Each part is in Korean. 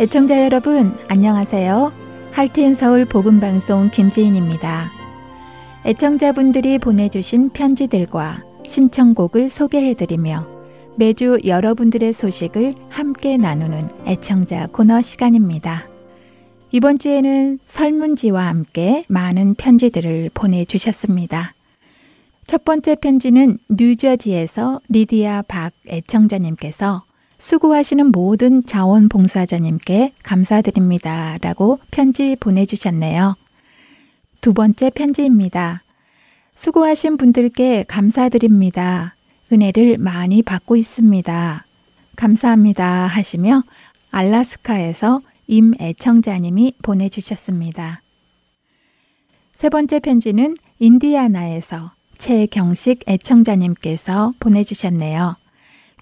애청자 여러분, 안녕하세요. 할트인 서울 복음 방송 김지인입니다. 애청자분들이 보내주신 편지들과 신청곡을 소개해드리며 매주 여러분들의 소식을 함께 나누는 애청자 코너 시간입니다. 이번 주에는 설문지와 함께 많은 편지들을 보내주셨습니다. 첫 번째 편지는 뉴저지에서 리디아 박 애청자님께서 수고하시는 모든 자원봉사자님께 감사드립니다. 라고 편지 보내주셨네요. 두 번째 편지입니다. 수고하신 분들께 감사드립니다. 은혜를 많이 받고 있습니다. 감사합니다. 하시며 알라스카에서 임애청자님이 보내주셨습니다. 세 번째 편지는 인디아나에서 최경식 애청자님께서 보내주셨네요.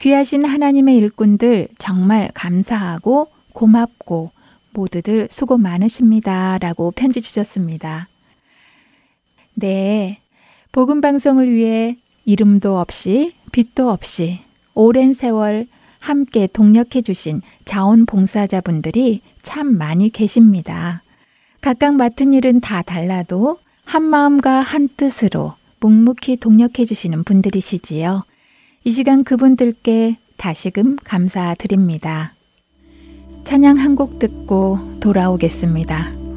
귀하신 하나님의 일꾼들 정말 감사하고 고맙고 모두들 수고 많으십니다. 라고 편지 주셨습니다. 네. 복음 방송을 위해 이름도 없이 빛도 없이 오랜 세월 함께 동력해 주신 자원봉사자분들이 참 많이 계십니다. 각각 맡은 일은 다 달라도 한 마음과 한 뜻으로 묵묵히 동력해 주시는 분들이시지요. 이 시간 그분들께 다시금 감사드립니다. 찬양 한 곡 듣고 돌아오겠습니다.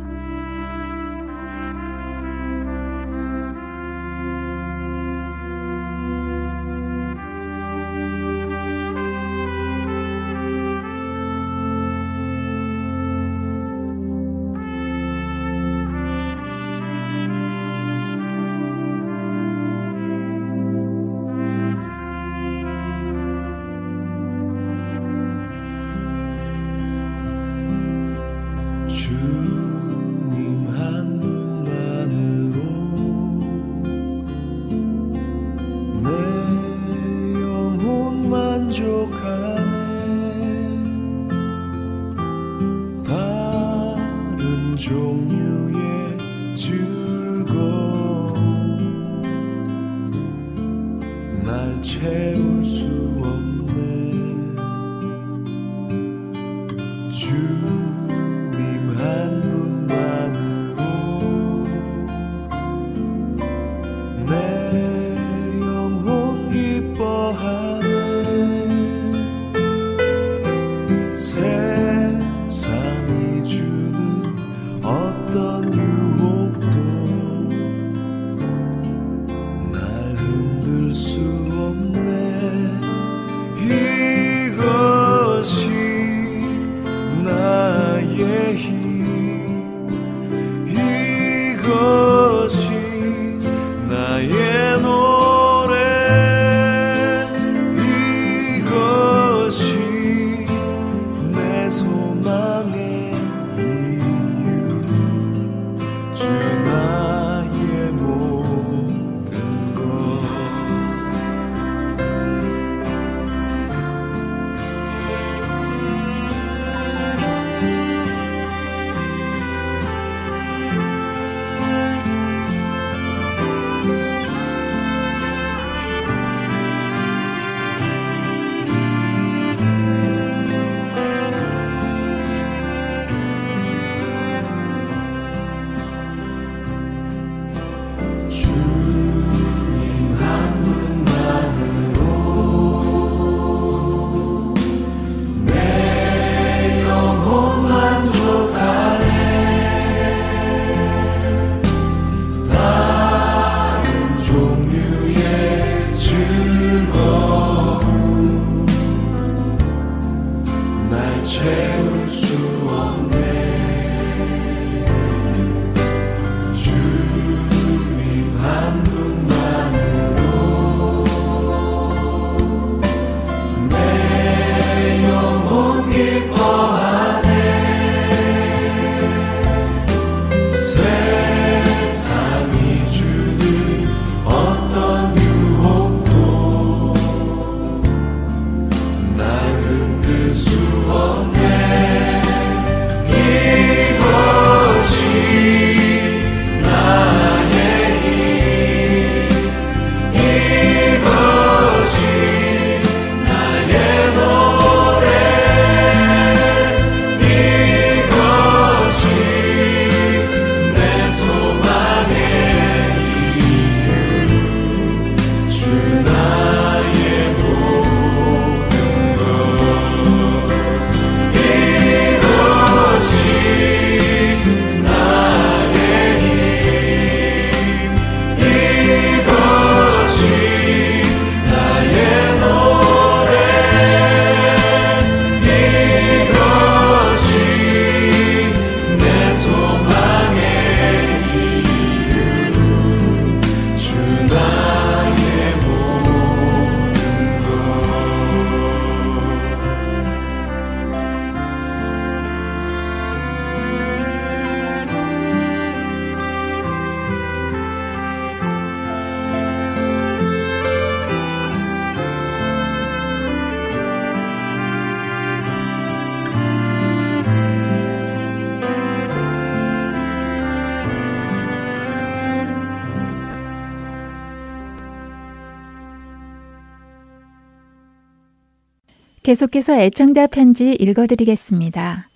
계속해서 애청자 편지 읽어드리겠습니다.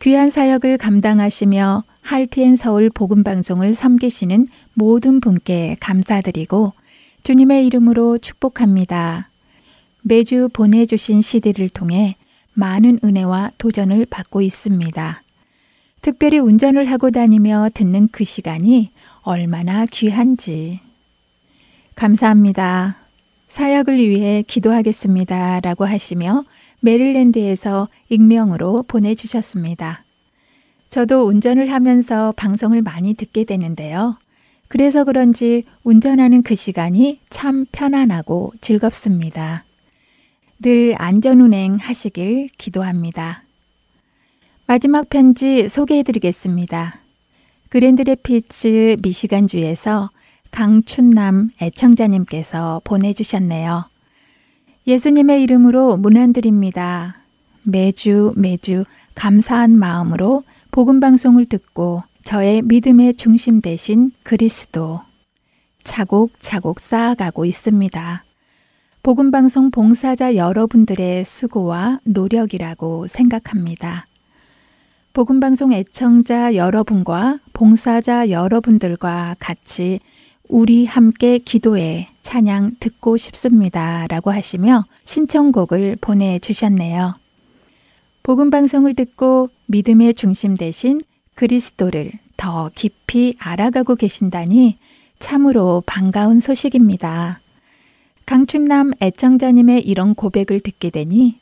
귀한 사역을 감당하시며 할티엔 서울 복음방송을 섬기시는 모든 분께 감사드리고 주님의 이름으로 축복합니다. 매주 보내주신 CD를 통해 많은 은혜와 도전을 받고 있습니다. 특별히 운전을 하고 다니며 듣는 그 시간이 얼마나 귀한지. 감사합니다. 사역을 위해 기도하겠습니다. 라고 하시며 메릴랜드에서 익명으로 보내주셨습니다. 저도 운전을 하면서 방송을 많이 듣게 되는데요. 그래서 그런지 운전하는 그 시간이 참 편안하고 즐겁습니다. 늘 안전운행 하시길 기도합니다. 마지막 편지 소개해 드리겠습니다. 그랜드레피츠 미시간주에서 강춘남 애청자님께서 보내주셨네요. 예수님의 이름으로 문안드립니다. 매주 매주 감사한 마음으로 복음방송을 듣고 저의 믿음의 중심 대신 그리스도 차곡차곡 쌓아가고 있습니다. 복음방송 봉사자 여러분들의 수고와 노력이라고 생각합니다. 복음방송 애청자 여러분과 봉사자 여러분들과 같이 우리 함께 기도해 찬양 듣고 싶습니다. 라고 하시며 신청곡을 보내주셨네요. 복음방송을 듣고 믿음의 중심 대신 그리스도를 더 깊이 알아가고 계신다니 참으로 반가운 소식입니다. 강춘남 애청자님의 이런 고백을 듣게 되니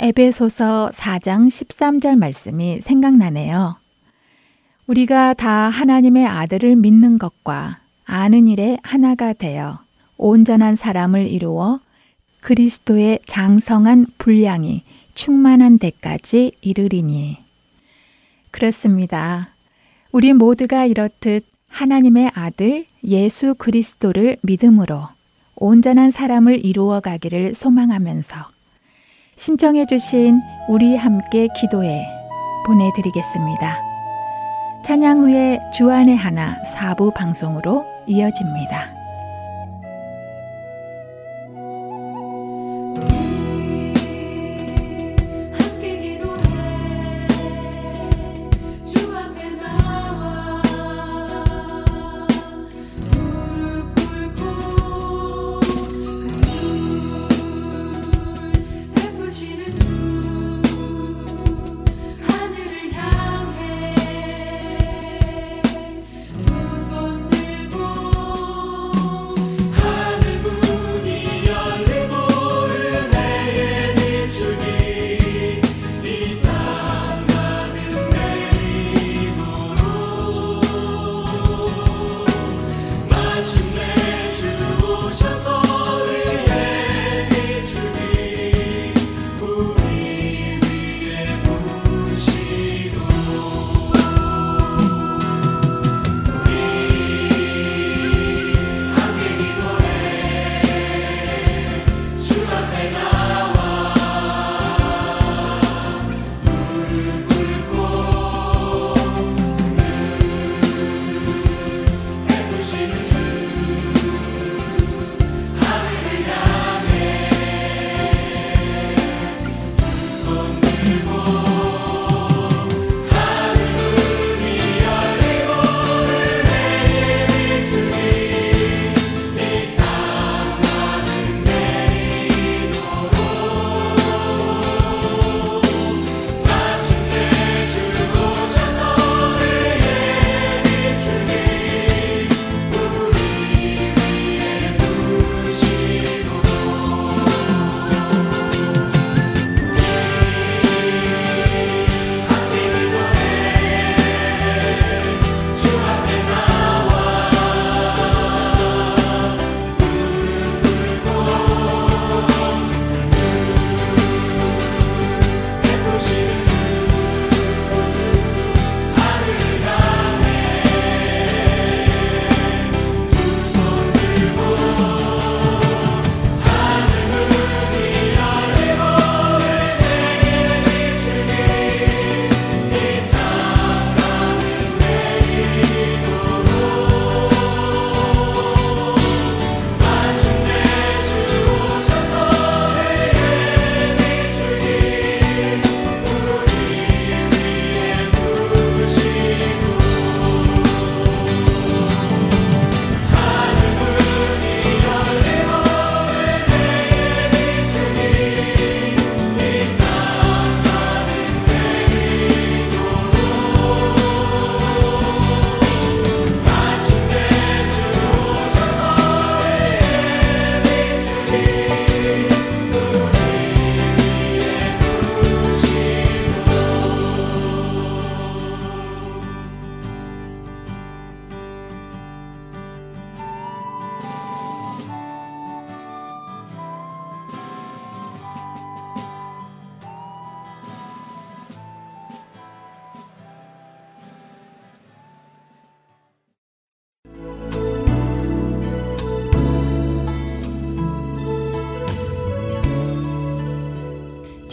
에베소서 4장 13절 말씀이 생각나네요. 우리가 다 하나님의 아들을 믿는 것과 아는 일에 하나가 되어 온전한 사람을 이루어 그리스도의 장성한 분량이 충만한 데까지 이르리니. 그렇습니다. 우리 모두가 이렇듯 하나님의 아들 예수 그리스도를 믿음으로 온전한 사람을 이루어 가기를 소망하면서 신청해 주신 우리 함께 기도에 보내드리겠습니다. 찬양 후에 주안의 하나 사부 방송으로 이어집니다.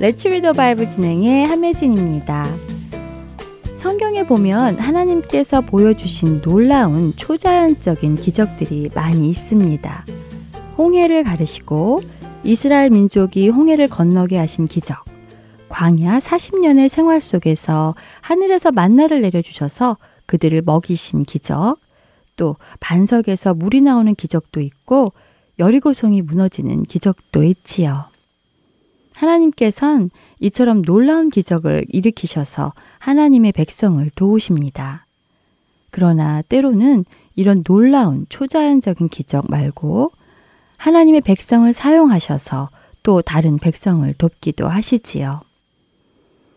레츠 리더 바이블 진행의 함혜진입니다. 성경에 보면 하나님께서 보여주신 놀라운 초자연적인 기적들이 많이 있습니다. 홍해를 가르시고 이스라엘 민족이 홍해를 건너게 하신 기적, 광야 40년의 생활 속에서 하늘에서 만나를 내려주셔서 그들을 먹이신 기적, 또 반석에서 물이 나오는 기적도 있고 여리고성이 무너지는 기적도 있지요. 하나님께선 이처럼 놀라운 기적을 일으키셔서 하나님의 백성을 도우십니다. 그러나 때로는 이런 놀라운 초자연적인 기적 말고 하나님의 백성을 사용하셔서 또 다른 백성을 돕기도 하시지요.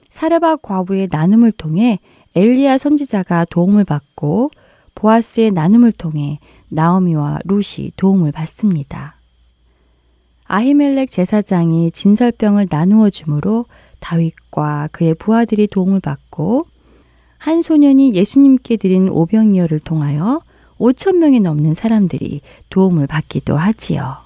사르바 과부의 나눔을 통해 엘리야 선지자가 도움을 받고 보아스의 나눔을 통해 나오미와 룻이 도움을 받습니다. 아히멜렉 제사장이 진설병을 나누어 주므로 다윗과 그의 부하들이 도움을 받고 한 소년이 예수님께 드린 오병이어를 통하여 5천 명이 넘는 사람들이 도움을 받기도 하지요.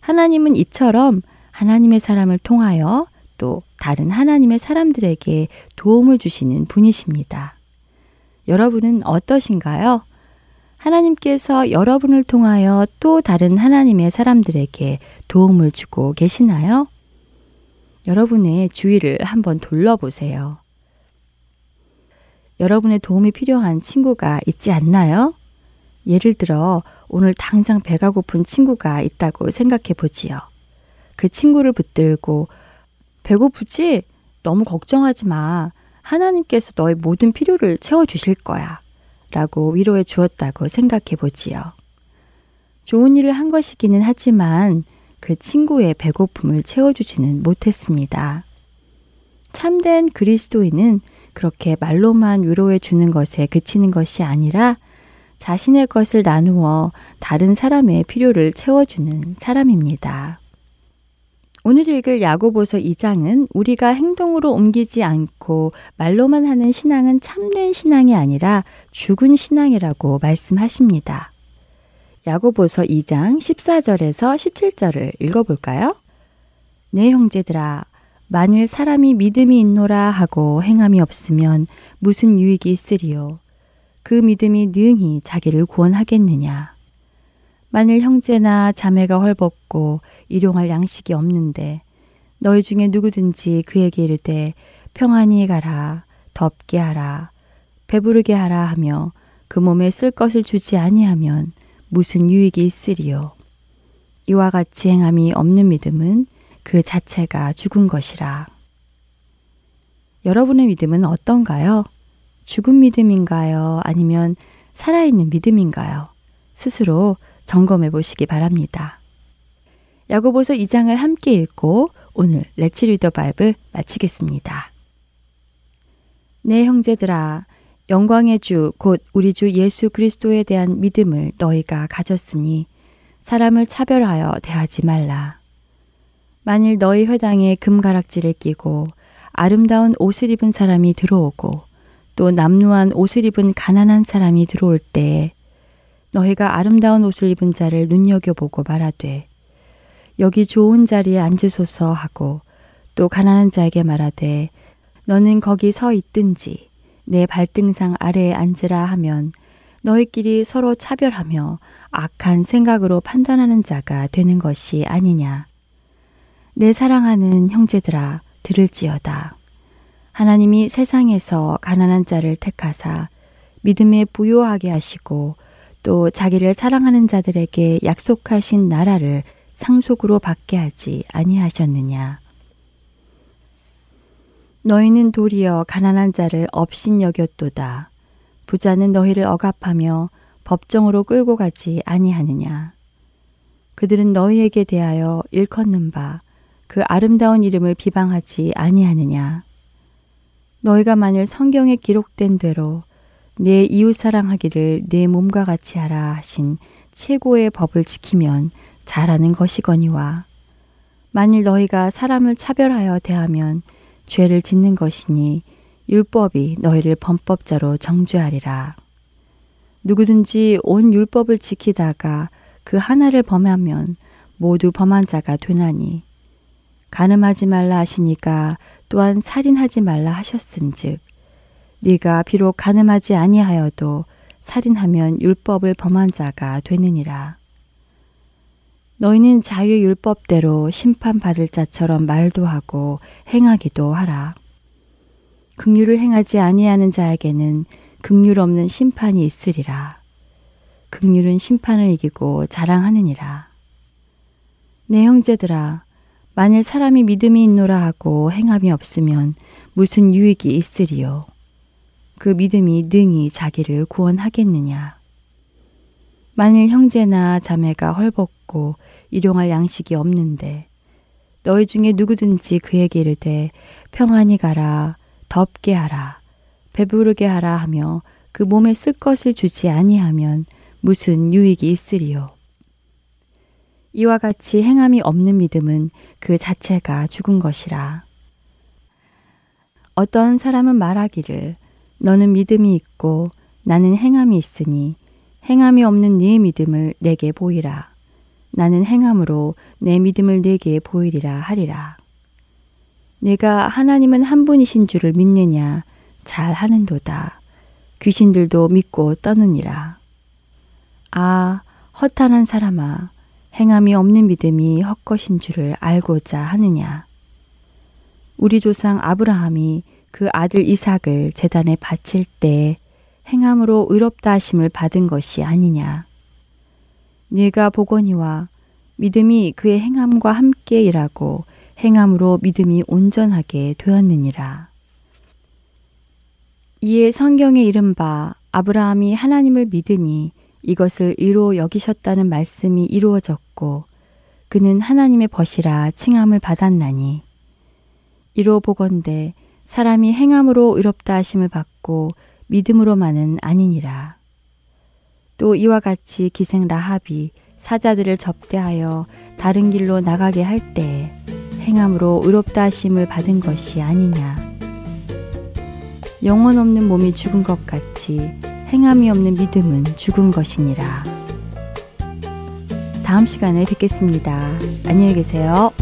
하나님은 이처럼 하나님의 사람을 통하여 또 다른 하나님의 사람들에게 도움을 주시는 분이십니다. 여러분은 어떠신가요? 하나님께서 여러분을 통하여 또 다른 하나님의 사람들에게 도움을 주고 계시나요? 여러분의 주위를 한번 돌려보세요. 여러분의 도움이 필요한 친구가 있지 않나요? 예를 들어 오늘 당장 배가 고픈 친구가 있다고 생각해 보지요. 그 친구를 붙들고 배고프지? 너무 걱정하지 마. 하나님께서 너의 모든 필요를 채워주실 거야. 라고 위로해 주었다고 생각해 보지요. 좋은 일을 한 것이기는 하지만 그 친구의 배고픔을 채워주지는 못했습니다. 참된 그리스도인은 그렇게 말로만 위로해 주는 것에 그치는 것이 아니라 자신의 것을 나누어 다른 사람의 필요를 채워주는 사람입니다. 오늘 읽을 야고보서 2장은 우리가 행동으로 옮기지 않고 말로만 하는 신앙은 참된 신앙이 아니라 죽은 신앙이라고 말씀하십니다. 야고보서 2장 14절에서 17절을 읽어볼까요? 내 네, 형제들아 만일 사람이 믿음이 있노라 하고 행함이 없으면 무슨 유익이 있으리요 그 믿음이 능히 자기를 구원하겠느냐 만일 형제나 자매가 헐벗고 일용할 양식이 없는데 너희 중에 누구든지 그에게 이르되 평안히 가라 덥게 하라 배부르게 하라 하며 그 몸에 쓸 것을 주지 아니하면 무슨 유익이 있으리요 이와 같이 행함이 없는 믿음은 그 자체가 죽은 것이라 여러분의 믿음은 어떤가요? 죽은 믿음인가요? 아니면 살아있는 믿음인가요? 스스로 점검해 보시기 바랍니다. 야고보서 2장을 함께 읽고 오늘 레츠 리더 바이블 마치겠습니다. 내 네, 형제들아 영광의 주 곧 우리 주 예수 그리스도에 대한 믿음을 너희가 가졌으니 사람을 차별하여 대하지 말라. 만일 너희 회당에 금가락지를 끼고 아름다운 옷을 입은 사람이 들어오고 또 남루한 옷을 입은 가난한 사람이 들어올 때에 너희가 아름다운 옷을 입은 자를 눈여겨보고 말하되 여기 좋은 자리에 앉으소서 하고 또 가난한 자에게 말하되 너는 거기 서 있든지 내 발등상 아래에 앉으라 하면 너희끼리 서로 차별하며 악한 생각으로 판단하는 자가 되는 것이 아니냐. 내 사랑하는 형제들아, 들을지어다. 하나님이 세상에서 가난한 자를 택하사 믿음에 부요하게 하시고 또 자기를 사랑하는 자들에게 약속하신 나라를 상속으로 받게 하지 아니하셨느냐. 너희는 도리어 가난한 자를 업신 여겼도다. 부자는 너희를 억압하며 법정으로 끌고 가지 아니하느냐. 그들은 너희에게 대하여 일컫는 바 그 아름다운 이름을 비방하지 아니하느냐. 너희가 만일 성경에 기록된 대로 내 이웃 사랑하기를 내 몸과 같이 하라 하신 최고의 법을 지키면 잘하는 것이거니와 만일 너희가 사람을 차별하여 대하면 죄를 짓는 것이니 율법이 너희를 범법자로 정죄하리라. 누구든지 온 율법을 지키다가 그 하나를 범하면 모두 범한 자가 되나니 가늠하지 말라 하시니까 또한 살인하지 말라 하셨은즉 네가 비록 가늠하지 아니하여도 살인하면 율법을 범한 자가 되느니라. 너희는 자유 율법대로 심판받을 자처럼 말도 하고 행하기도 하라. 극률을 행하지 아니하는 자에게는 극률 없는 심판이 있으리라. 극률은 심판을 이기고 자랑하느니라. 내 형제들아, 만일 사람이 믿음이 있노라 하고 행함이 없으면 무슨 유익이 있으리요? 그 믿음이 능히 자기를 구원하겠느냐? 만일 형제나 자매가 헐벗고 일용할 양식이 없는데 너희 중에 누구든지 그에게 이르되 평안히 가라 덥게 하라 배부르게 하라 하며 그 몸에 쓸 것을 주지 아니하면 무슨 유익이 있으리요 이와 같이 행함이 없는 믿음은 그 자체가 죽은 것이라 어떤 사람은 말하기를 너는 믿음이 있고 나는 행함이 있으니 행함이 없는 네 믿음을 내게 보이라. 나는 행함으로 내 믿음을 내게 보이리라 하리라. 내가 하나님은 한 분이신 줄을 믿느냐 잘 하는도다. 귀신들도 믿고 떠느니라. 아, 허탄한 사람아, 행함이 없는 믿음이 헛것인 줄을 알고자 하느냐. 우리 조상 아브라함이 그 아들 이삭을 재단에 바칠 때 행함으로 의롭다 하심을 받은 것이 아니냐. 네가 보거니와 믿음이 그의 행함과 함께 일하고 행함으로 믿음이 온전하게 되었느니라. 이에 성경에 이른바 아브라함이 하나님을 믿으니 이것을 이로 여기셨다는 말씀이 이루어졌고 그는 하나님의 벗이라 칭함을 받았나니 이로 보건대 사람이 행함으로 의롭다 하심을 받고 믿음으로만은 아니니라. 또 이와 같이 기생 라합이 사자들을 접대하여 다른 길로 나가게 할 때에 행함으로 의롭다 하심을 받은 것이 아니냐. 영혼 없는 몸이 죽은 것 같이 행함이 없는 믿음은 죽은 것이니라. 다음 시간에 뵙겠습니다. 안녕히 계세요.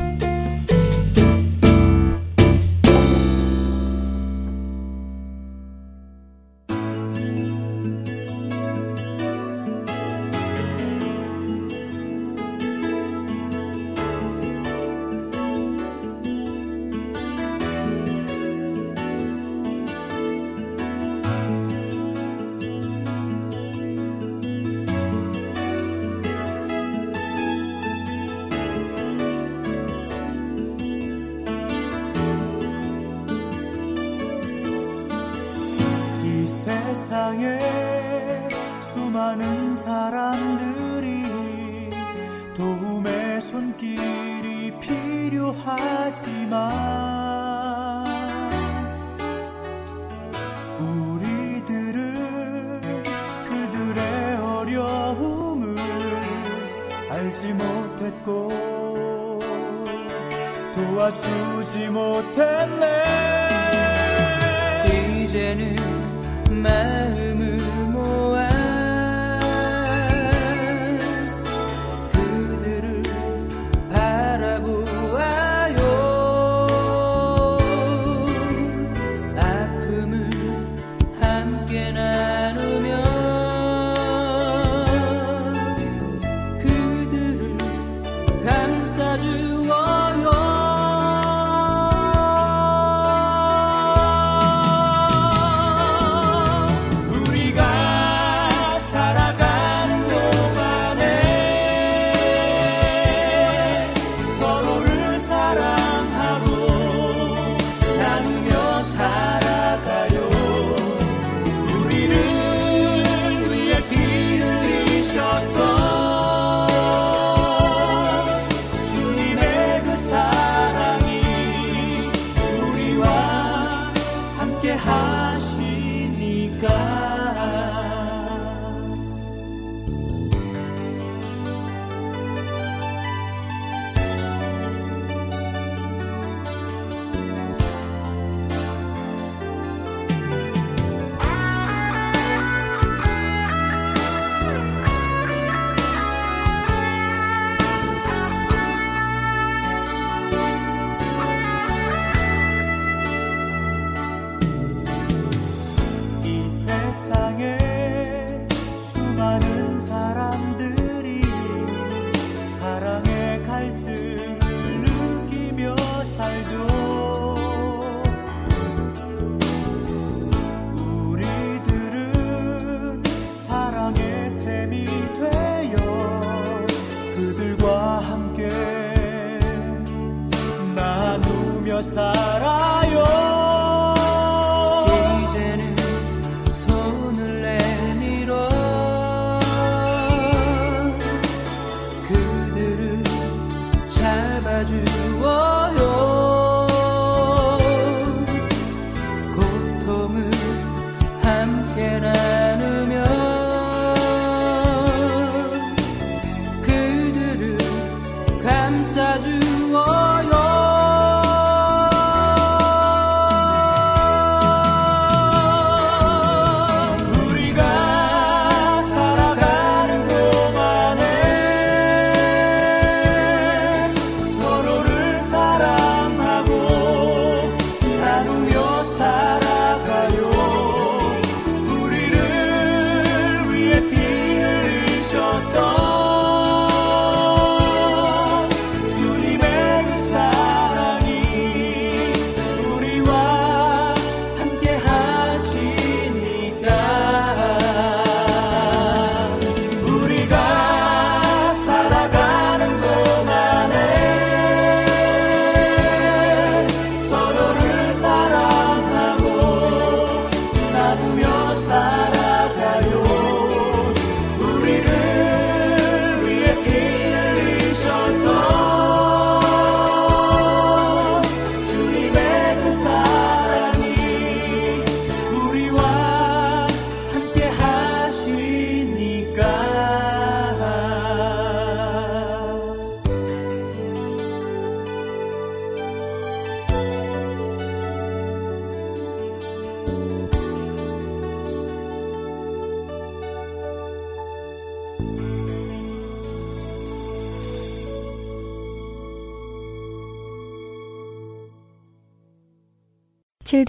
사랑.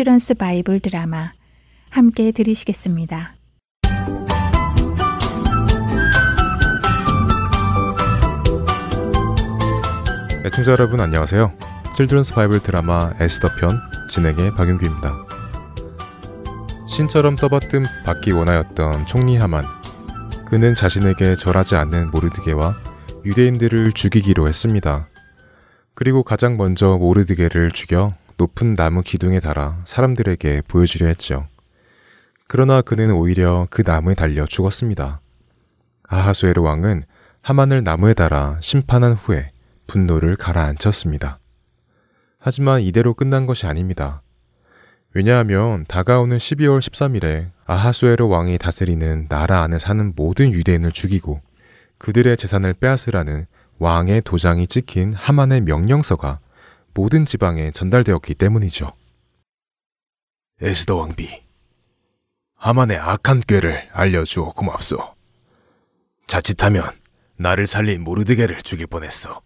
Children's Bible Drama 함께 들으시겠습니다. 애청자 여러분 안녕하세요. Children's Bible Drama 에스더 편 진행의 박윤규입니다. 신처럼 떠받듦 받기 원하였던 총리 하만 그는 자신에게 절하지 않는 모르드개와 유대인들을 죽이기로 했습니다. 그리고 가장 먼저 모르드게를 죽여 높은 나무 기둥에 달아 사람들에게 보여주려 했죠. 그러나 그는 오히려 그 나무에 달려 죽었습니다. 아하수에르 왕은 하만을 나무에 달아 심판한 후에 분노를 가라앉혔습니다. 하지만 이대로 끝난 것이 아닙니다. 왜냐하면 다가오는 12월 13일에 아하수에르 왕이 다스리는 나라 안에 사는 모든 유대인을 죽이고 그들의 재산을 빼앗으라는 왕의 도장이 찍힌 하만의 명령서가 모든 지방에 전달되었기 때문이죠. 에스더 왕비, 하만의 악한 꾀를 알려주어 고맙소. 자칫하면 나를 살린 모르드게를 죽일 뻔했어.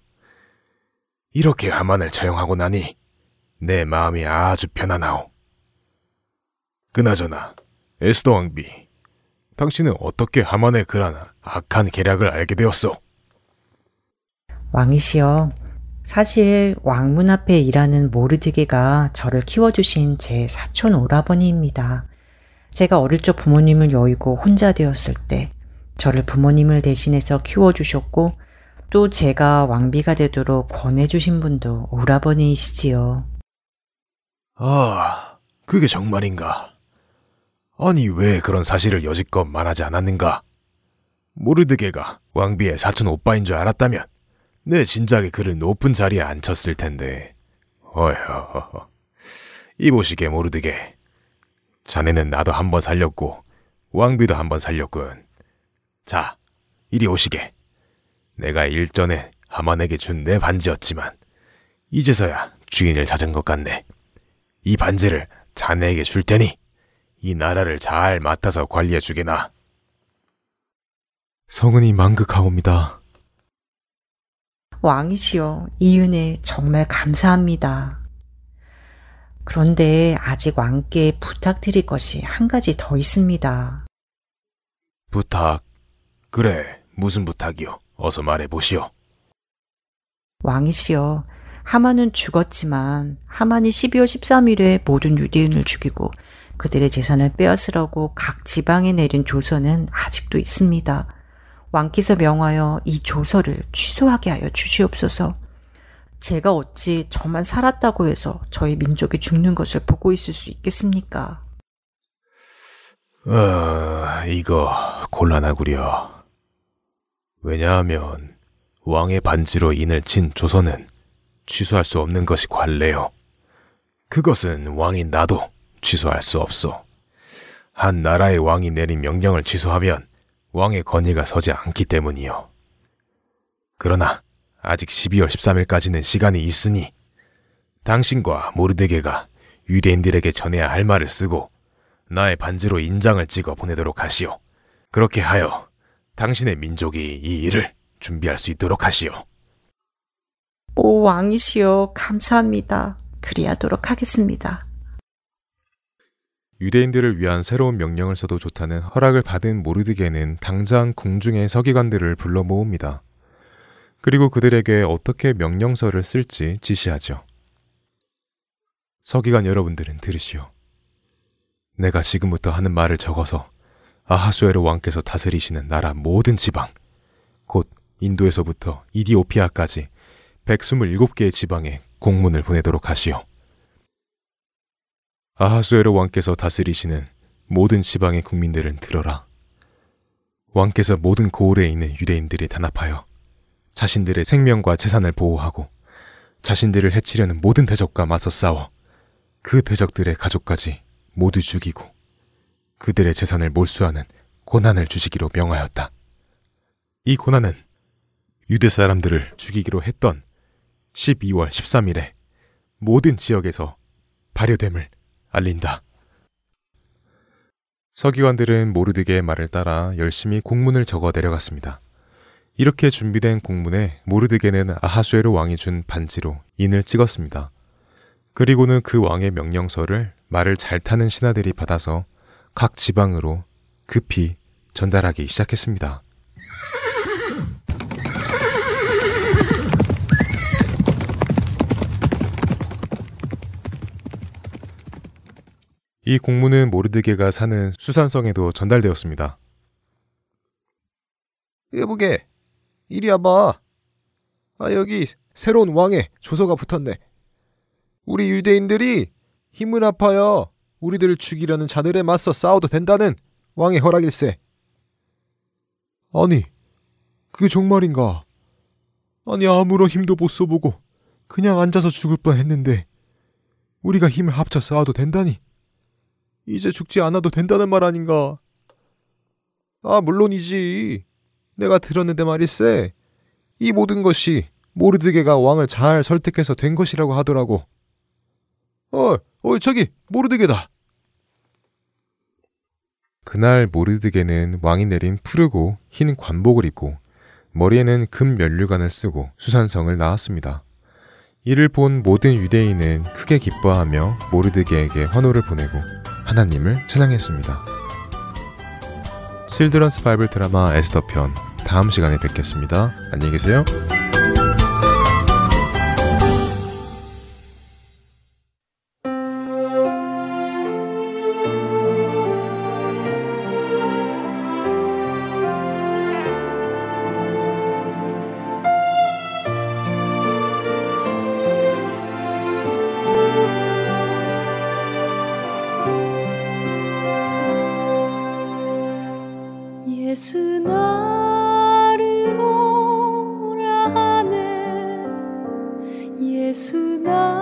이렇게 하만을 처형하고 나니 내 마음이 아주 편안하오. 그나저나 에스더 왕비, 당신은 어떻게 하만의 그런 악한 계략을 알게 되었소? 왕이시여, 사실 왕문 앞에 일하는 모르드게가 저를 키워주신 제 사촌 오라버니입니다. 제가 어릴 적 부모님을 여의고 혼자 되었을 때 저를 부모님을 대신해서 키워주셨고 또 제가 왕비가 되도록 권해주신 분도 오라버니이시지요. 아, 그게 정말인가? 아니, 왜 그런 사실을 여지껏 말하지 않았는가? 모르드게가 왕비의 사촌 오빠인 줄 알았다면 내 진작에 그를 높은 자리에 앉혔을 텐데. 어휴, 이보시게 모르드게. 자네는 나도 한번 살렸고 왕비도 한번 살렸군. 자, 이리 오시게. 내가 일전에 하만에게 준 내 반지였지만 이제서야 주인을 찾은 것 같네. 이 반지를 자네에게 줄 테니 이 나라를 잘 맡아서 관리해 주게나. 성은이 망극하옵니다. 왕이시여, 이 은혜 정말 감사합니다. 그런데 아직 왕께 부탁드릴 것이 한 가지 더 있습니다. 부탁. 그래, 무슨 부탁이요? 어서 말해 보시오. 왕이시여, 하만은 죽었지만 하만이 12월 13일에 모든 유대인을 죽이고 그들의 재산을 빼앗으라고 각 지방에 내린 조서는 아직도 있습니다. 왕께서 명하여 이 조서를 취소하게 하여 주시옵소서. 제가 어찌 저만 살았다고 해서 저희 민족이 죽는 것을 보고 있을 수 있겠습니까? 어, 이거 곤란하구려. 왜냐하면 왕의 반지로 인을 친 조선은 취소할 수 없는 것이 관례요. 그것은 왕인 나도 취소할 수 없어. 한 나라의 왕이 내린 명령을 취소하면 왕의 권위가 서지 않기 때문이요. 그러나 아직 12월 13일까지는 시간이 있으니 당신과 모르드게가 유대인들에게 전해야 할 말을 쓰고 나의 반지로 인장을 찍어 보내도록 하시오. 그렇게 하여 당신의 민족이 이 일을 준비할 수 있도록 하시오. 오 왕이시여 감사합니다. 그리하도록 하겠습니다. 유대인들을 위한 새로운 명령을 써도 좋다는 허락을 받은 모르드게는 당장 궁중의 서기관들을 불러 모읍니다. 그리고 그들에게 어떻게 명령서를 쓸지 지시하죠. 서기관 여러분들은 들으시오. 내가 지금부터 하는 말을 적어서 아하수에르 왕께서 다스리시는 나라 모든 지방, 곧 인도에서부터 이디오피아까지 127개의 지방에 공문을 보내도록 하시오. 아하수에르 왕께서 다스리시는 모든 지방의 국민들은 들어라. 왕께서 모든 고을에 있는 유대인들이 단합하여 자신들의 생명과 재산을 보호하고 자신들을 해치려는 모든 대적과 맞서 싸워 그 대적들의 가족까지 모두 죽이고 그들의 재산을 몰수하는 고난을 주시기로 명하였다. 이 고난은 유대 사람들을 죽이기로 했던 12월 13일에 모든 지역에서 발효됨을 알린다. 서기관들은 모르드게의 말을 따라 열심히 공문을 적어 내려갔습니다. 이렇게 준비된 공문에 모르드게는 아하수에르 왕이 준 반지로 인을 찍었습니다. 그리고는 그 왕의 명령서를 말을 잘 타는 신하들이 받아서 각 지방으로 급히 전달하기 시작했습니다. 이 공문은 모르드게가 사는 수산성에도 전달되었습니다. 여보게, 이리 와봐. 아, 여기 새로운 왕의 조서가 붙었네. 우리 유대인들이 힘을 합하여 우리들을 죽이려는 자들에 맞서 싸워도 된다는 왕의 허락일세. 아니, 그게 정말인가? 아니, 아무런 힘도 못 써보고 그냥 앉아서 죽을 뻔 했는데 우리가 힘을 합쳐 싸워도 된다니. 이제 죽지 않아도 된다는 말 아닌가? 아, 물론이지. 내가 들었는데 말일세. 이 모든 것이 모르드게가 왕을 잘 설득해서 된 것이라고 하더라고. 어, 어, 저기 모르드게다. 그날 모르드게는 왕이 내린 푸르고 흰 관복을 입고 머리에는 금 면류관을 쓰고 수산성을 나왔습니다. 이를 본 모든 유대인은 크게 기뻐하며 모르드게에게 환호를 보내고 하나님을 찬양했습니다. 실드런스 바이블 드라마 에스더 편 다음 시간에 뵙겠습니다. 안녕히 계세요. 주와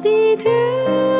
같이 같이 가려네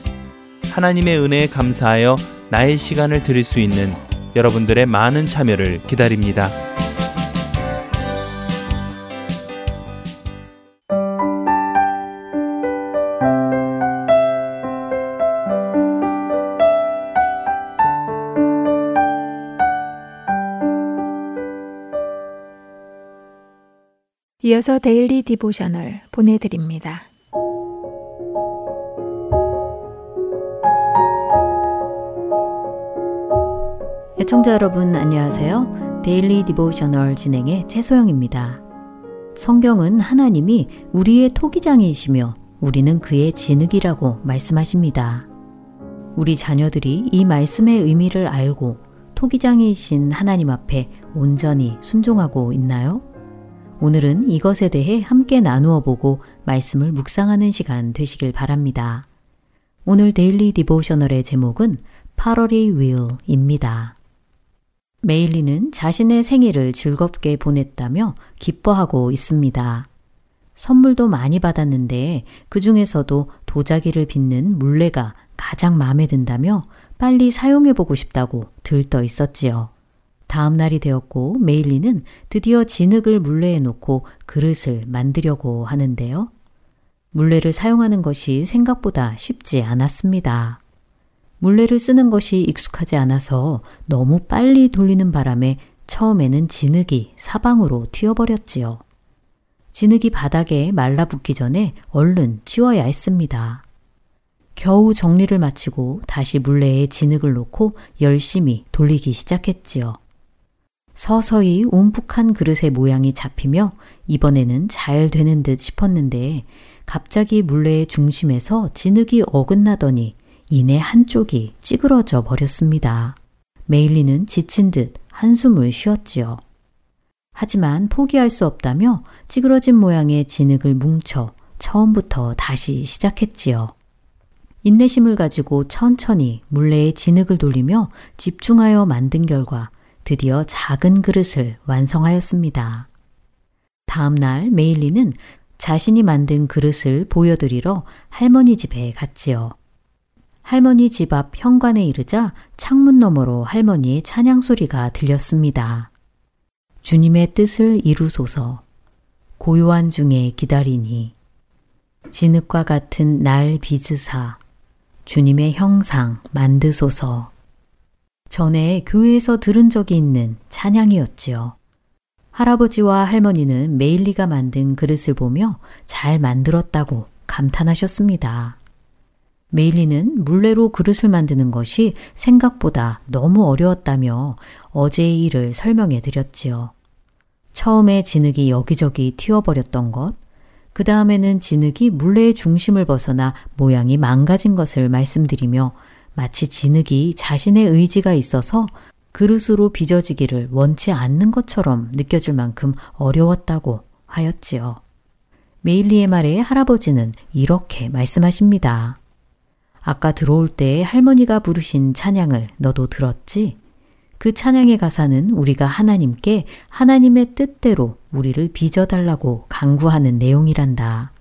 하나님의 은혜에 감사하여 나의 시간을 드릴 수 있는 여러분들의 많은 참여를 기다립니다. 이어서 Daily Devotional 보내드립니다. 애청자 여러분 안녕하세요. Daily Devotional 진행의 최소영입니다. 성경은 하나님이 우리의 토기장이시며 우리는 그의 진흙이라고 말씀하십니다. 우리 자녀들이 이 말씀의 의미를 알고 토기장이신 하나님 앞에 온전히 순종하고 있나요? 오늘은 이것에 대해 함께 나누어 보고 말씀을 묵상하는 시간 되시길 바랍니다. 오늘 데일리 디보셔널의 제목은 8월이 will입니다. 메일리는 자신의 생일을 즐겁게 보냈다며 기뻐하고 있습니다. 선물도 많이 받았는데 그 중에서도 도자기를 빚는 물레가 가장 마음에 든다며 빨리 사용해보고 싶다고 들떠 있었지요. 다음 날이 되었고 메일리는 드디어 진흙을 물레에 놓고 그릇을 만들려고 하는데요. 물레를 사용하는 것이 생각보다 쉽지 않았습니다. 물레를 쓰는 것이 익숙하지 않아서 너무 빨리 돌리는 바람에 처음에는 진흙이 사방으로 튀어버렸지요. 진흙이 바닥에 말라붙기 전에 얼른 치워야 했습니다. 겨우 정리를 마치고 다시 물레에 진흙을 놓고 열심히 돌리기 시작했지요. 서서히 움푹한 그릇의 모양이 잡히며 이번에는 잘 되는 듯 싶었는데 갑자기 물레의 중심에서 진흙이 어긋나더니 이내 한쪽이 찌그러져 버렸습니다. 메일리는 지친 듯 한숨을 쉬었지요. 하지만 포기할 수 없다며 찌그러진 모양의 진흙을 뭉쳐 처음부터 다시 시작했지요. 인내심을 가지고 천천히 물레에 진흙을 돌리며 집중하여 만든 결과 드디어 작은 그릇을 완성하였습니다. 다음 날 메일리는 자신이 만든 그릇을 보여드리러 할머니 집에 갔지요. 할머니 집 앞 현관에 이르자 창문 너머로 할머니의 찬양 소리가 들렸습니다. 주님의 뜻을 이루소서. 고요한 중에 기다리니. 진흙과 같은 날 빚으사. 주님의 형상 만드소서. 전에 교회에서 들은 적이 있는 찬양이었지요. 할아버지와 할머니는 메일리가 만든 그릇을 보며 잘 만들었다고 감탄하셨습니다. 메일리는 물레로 그릇을 만드는 것이 생각보다 너무 어려웠다며 어제의 일을 설명해 드렸지요. 처음에 진흙이 여기저기 튀어버렸던 것, 그 다음에는 진흙이 물레의 중심을 벗어나 모양이 망가진 것을 말씀드리며 마치 진흙이 자신의 의지가 있어서 그릇으로 빚어지기를 원치 않는 것처럼 느껴질 만큼 어려웠다고 하였지요. 메일리의 말에 할아버지는 이렇게 말씀하십니다. 아까 들어올 때 할머니가 부르신 찬양을 너도 들었지? 그 찬양의 가사는 우리가 하나님께 하나님의 뜻대로 우리를 빚어달라고 강구하는 내용이란다.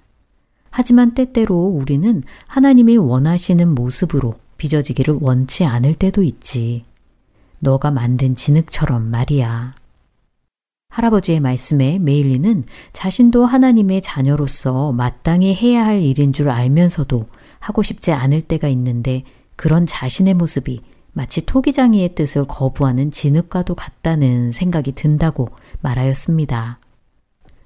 하지만 때때로 우리는 하나님이 원하시는 모습으로 빚어지기를 원치 않을 때도 있지. 너가 만든 진흙처럼 말이야. 할아버지의 말씀에 메일리는 자신도 하나님의 자녀로서 마땅히 해야 할 일인 줄 알면서도 하고 싶지 않을 때가 있는데 그런 자신의 모습이 마치 토기장이의 뜻을 거부하는 진흙과도 같다는 생각이 든다고 말하였습니다.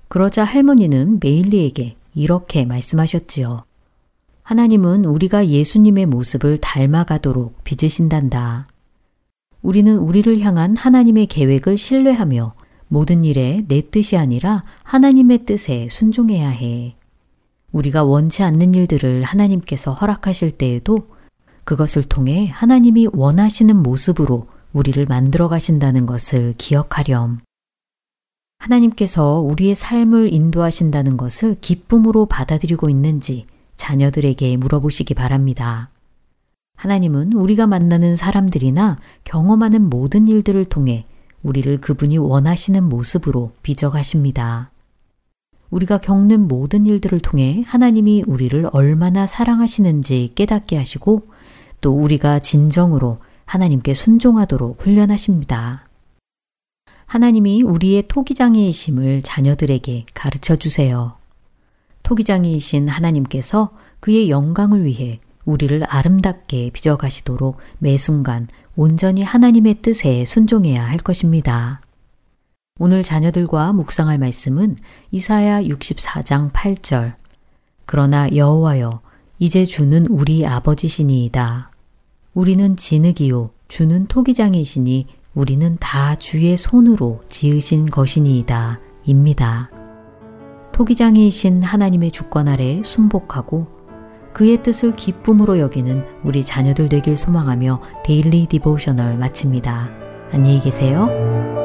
그러자 할머니는 메일리에게 이렇게 말씀하셨지요. 하나님은 우리가 예수님의 모습을 닮아가도록 빚으신단다. 우리는 우리를 향한 하나님의 계획을 신뢰하며 모든 일에 내 뜻이 아니라 하나님의 뜻에 순종해야 해. 우리가 원치 않는 일들을 하나님께서 허락하실 때에도 그것을 통해 하나님이 원하시는 모습으로 우리를 만들어 가신다는 것을 기억하렴. 하나님께서 우리의 삶을 인도하신다는 것을 기쁨으로 받아들이고 있는지 자녀들에게 물어보시기 바랍니다. 하나님은 우리가 만나는 사람들이나 경험하는 모든 일들을 통해 우리를 그분이 원하시는 모습으로 빚어가십니다. 우리가 겪는 모든 일들을 통해 하나님이 우리를 얼마나 사랑하시는지 깨닫게 하시고 또 우리가 진정으로 하나님께 순종하도록 훈련하십니다. 하나님이 우리의 토기장이이심을 자녀들에게 가르쳐 주세요. 토기장이이신 하나님께서 그의 영광을 위해 우리를 아름답게 빚어가시도록 매 순간 온전히 하나님의 뜻에 순종해야 할 것입니다. 오늘 자녀들과 묵상할 말씀은 이사야 64장 8절. 그러나 여호와여 이제 주는 우리 아버지시니이다. 우리는 진흙이요 주는 토기장이시니 우리는 다 주의 손으로 지으신 것이니이다. 입니다. 토기장이신 하나님의 주권 아래 순복하고 그의 뜻을 기쁨으로 여기는 우리 자녀들 되길 소망하며 Daily Devotional 마칩니다. 안녕히 계세요.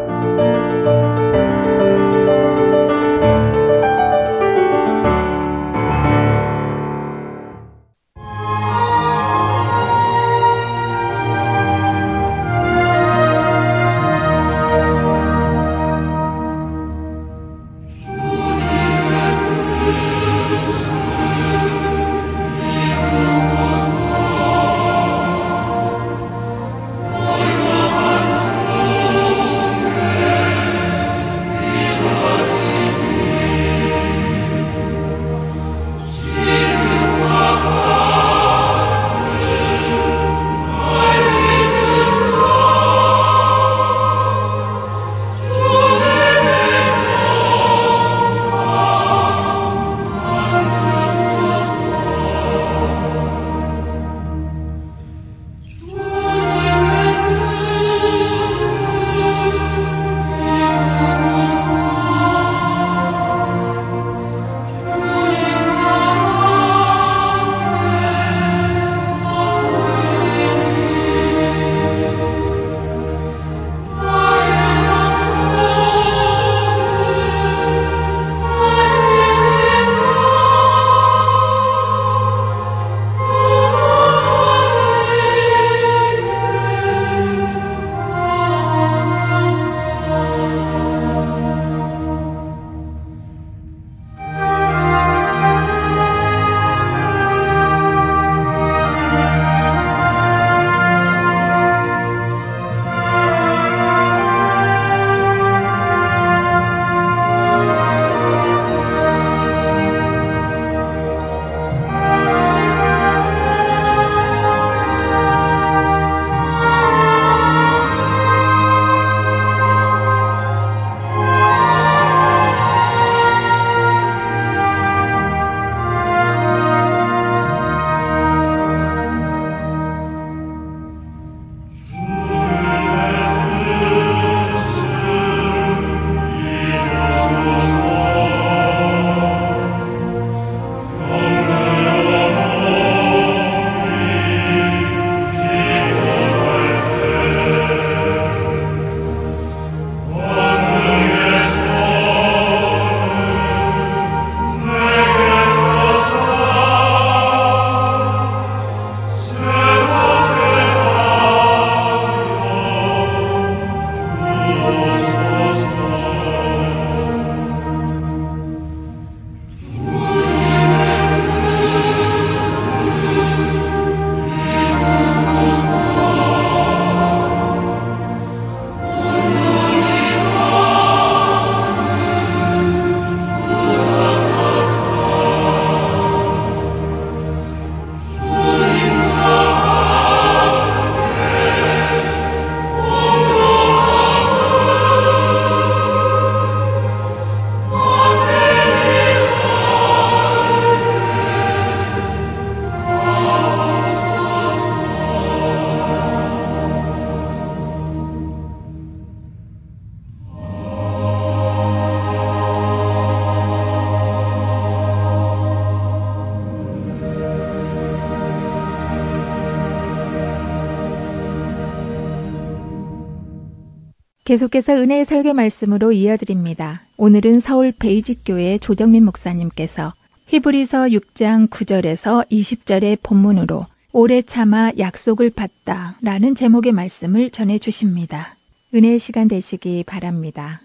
계속해서 은혜의 설교 말씀으로 이어드립니다. 오늘은 서울 베이직교회 조정민 목사님께서 히브리서 6장 9절에서 20절의 본문으로 오래 참아 약속을 받다 라는 제목의 말씀을 전해 주십니다. 은혜의 시간 되시기 바랍니다.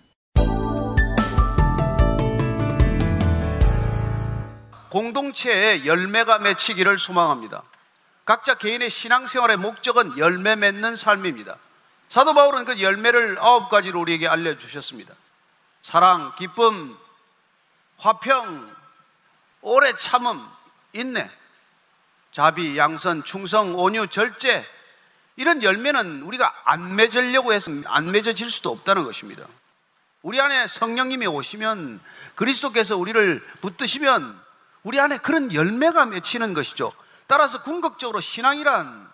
공동체에 열매가 맺히기를 소망합니다. 각자 개인의 신앙생활의 목적은 열매 맺는 삶입니다. 사도 바울은 그 열매를 아홉 가지로 우리에게 알려주셨습니다. 사랑, 기쁨, 화평, 오래 참음, 인내, 자비, 양선, 충성, 온유, 절제 이런 열매는 우리가 안 맺으려고 해서 안 맺어질 수도 없다는 것입니다. 우리 안에 성령님이 오시면 그리스도께서 우리를 붙드시면 우리 안에 그런 열매가 맺히는 것이죠. 따라서 궁극적으로 신앙이란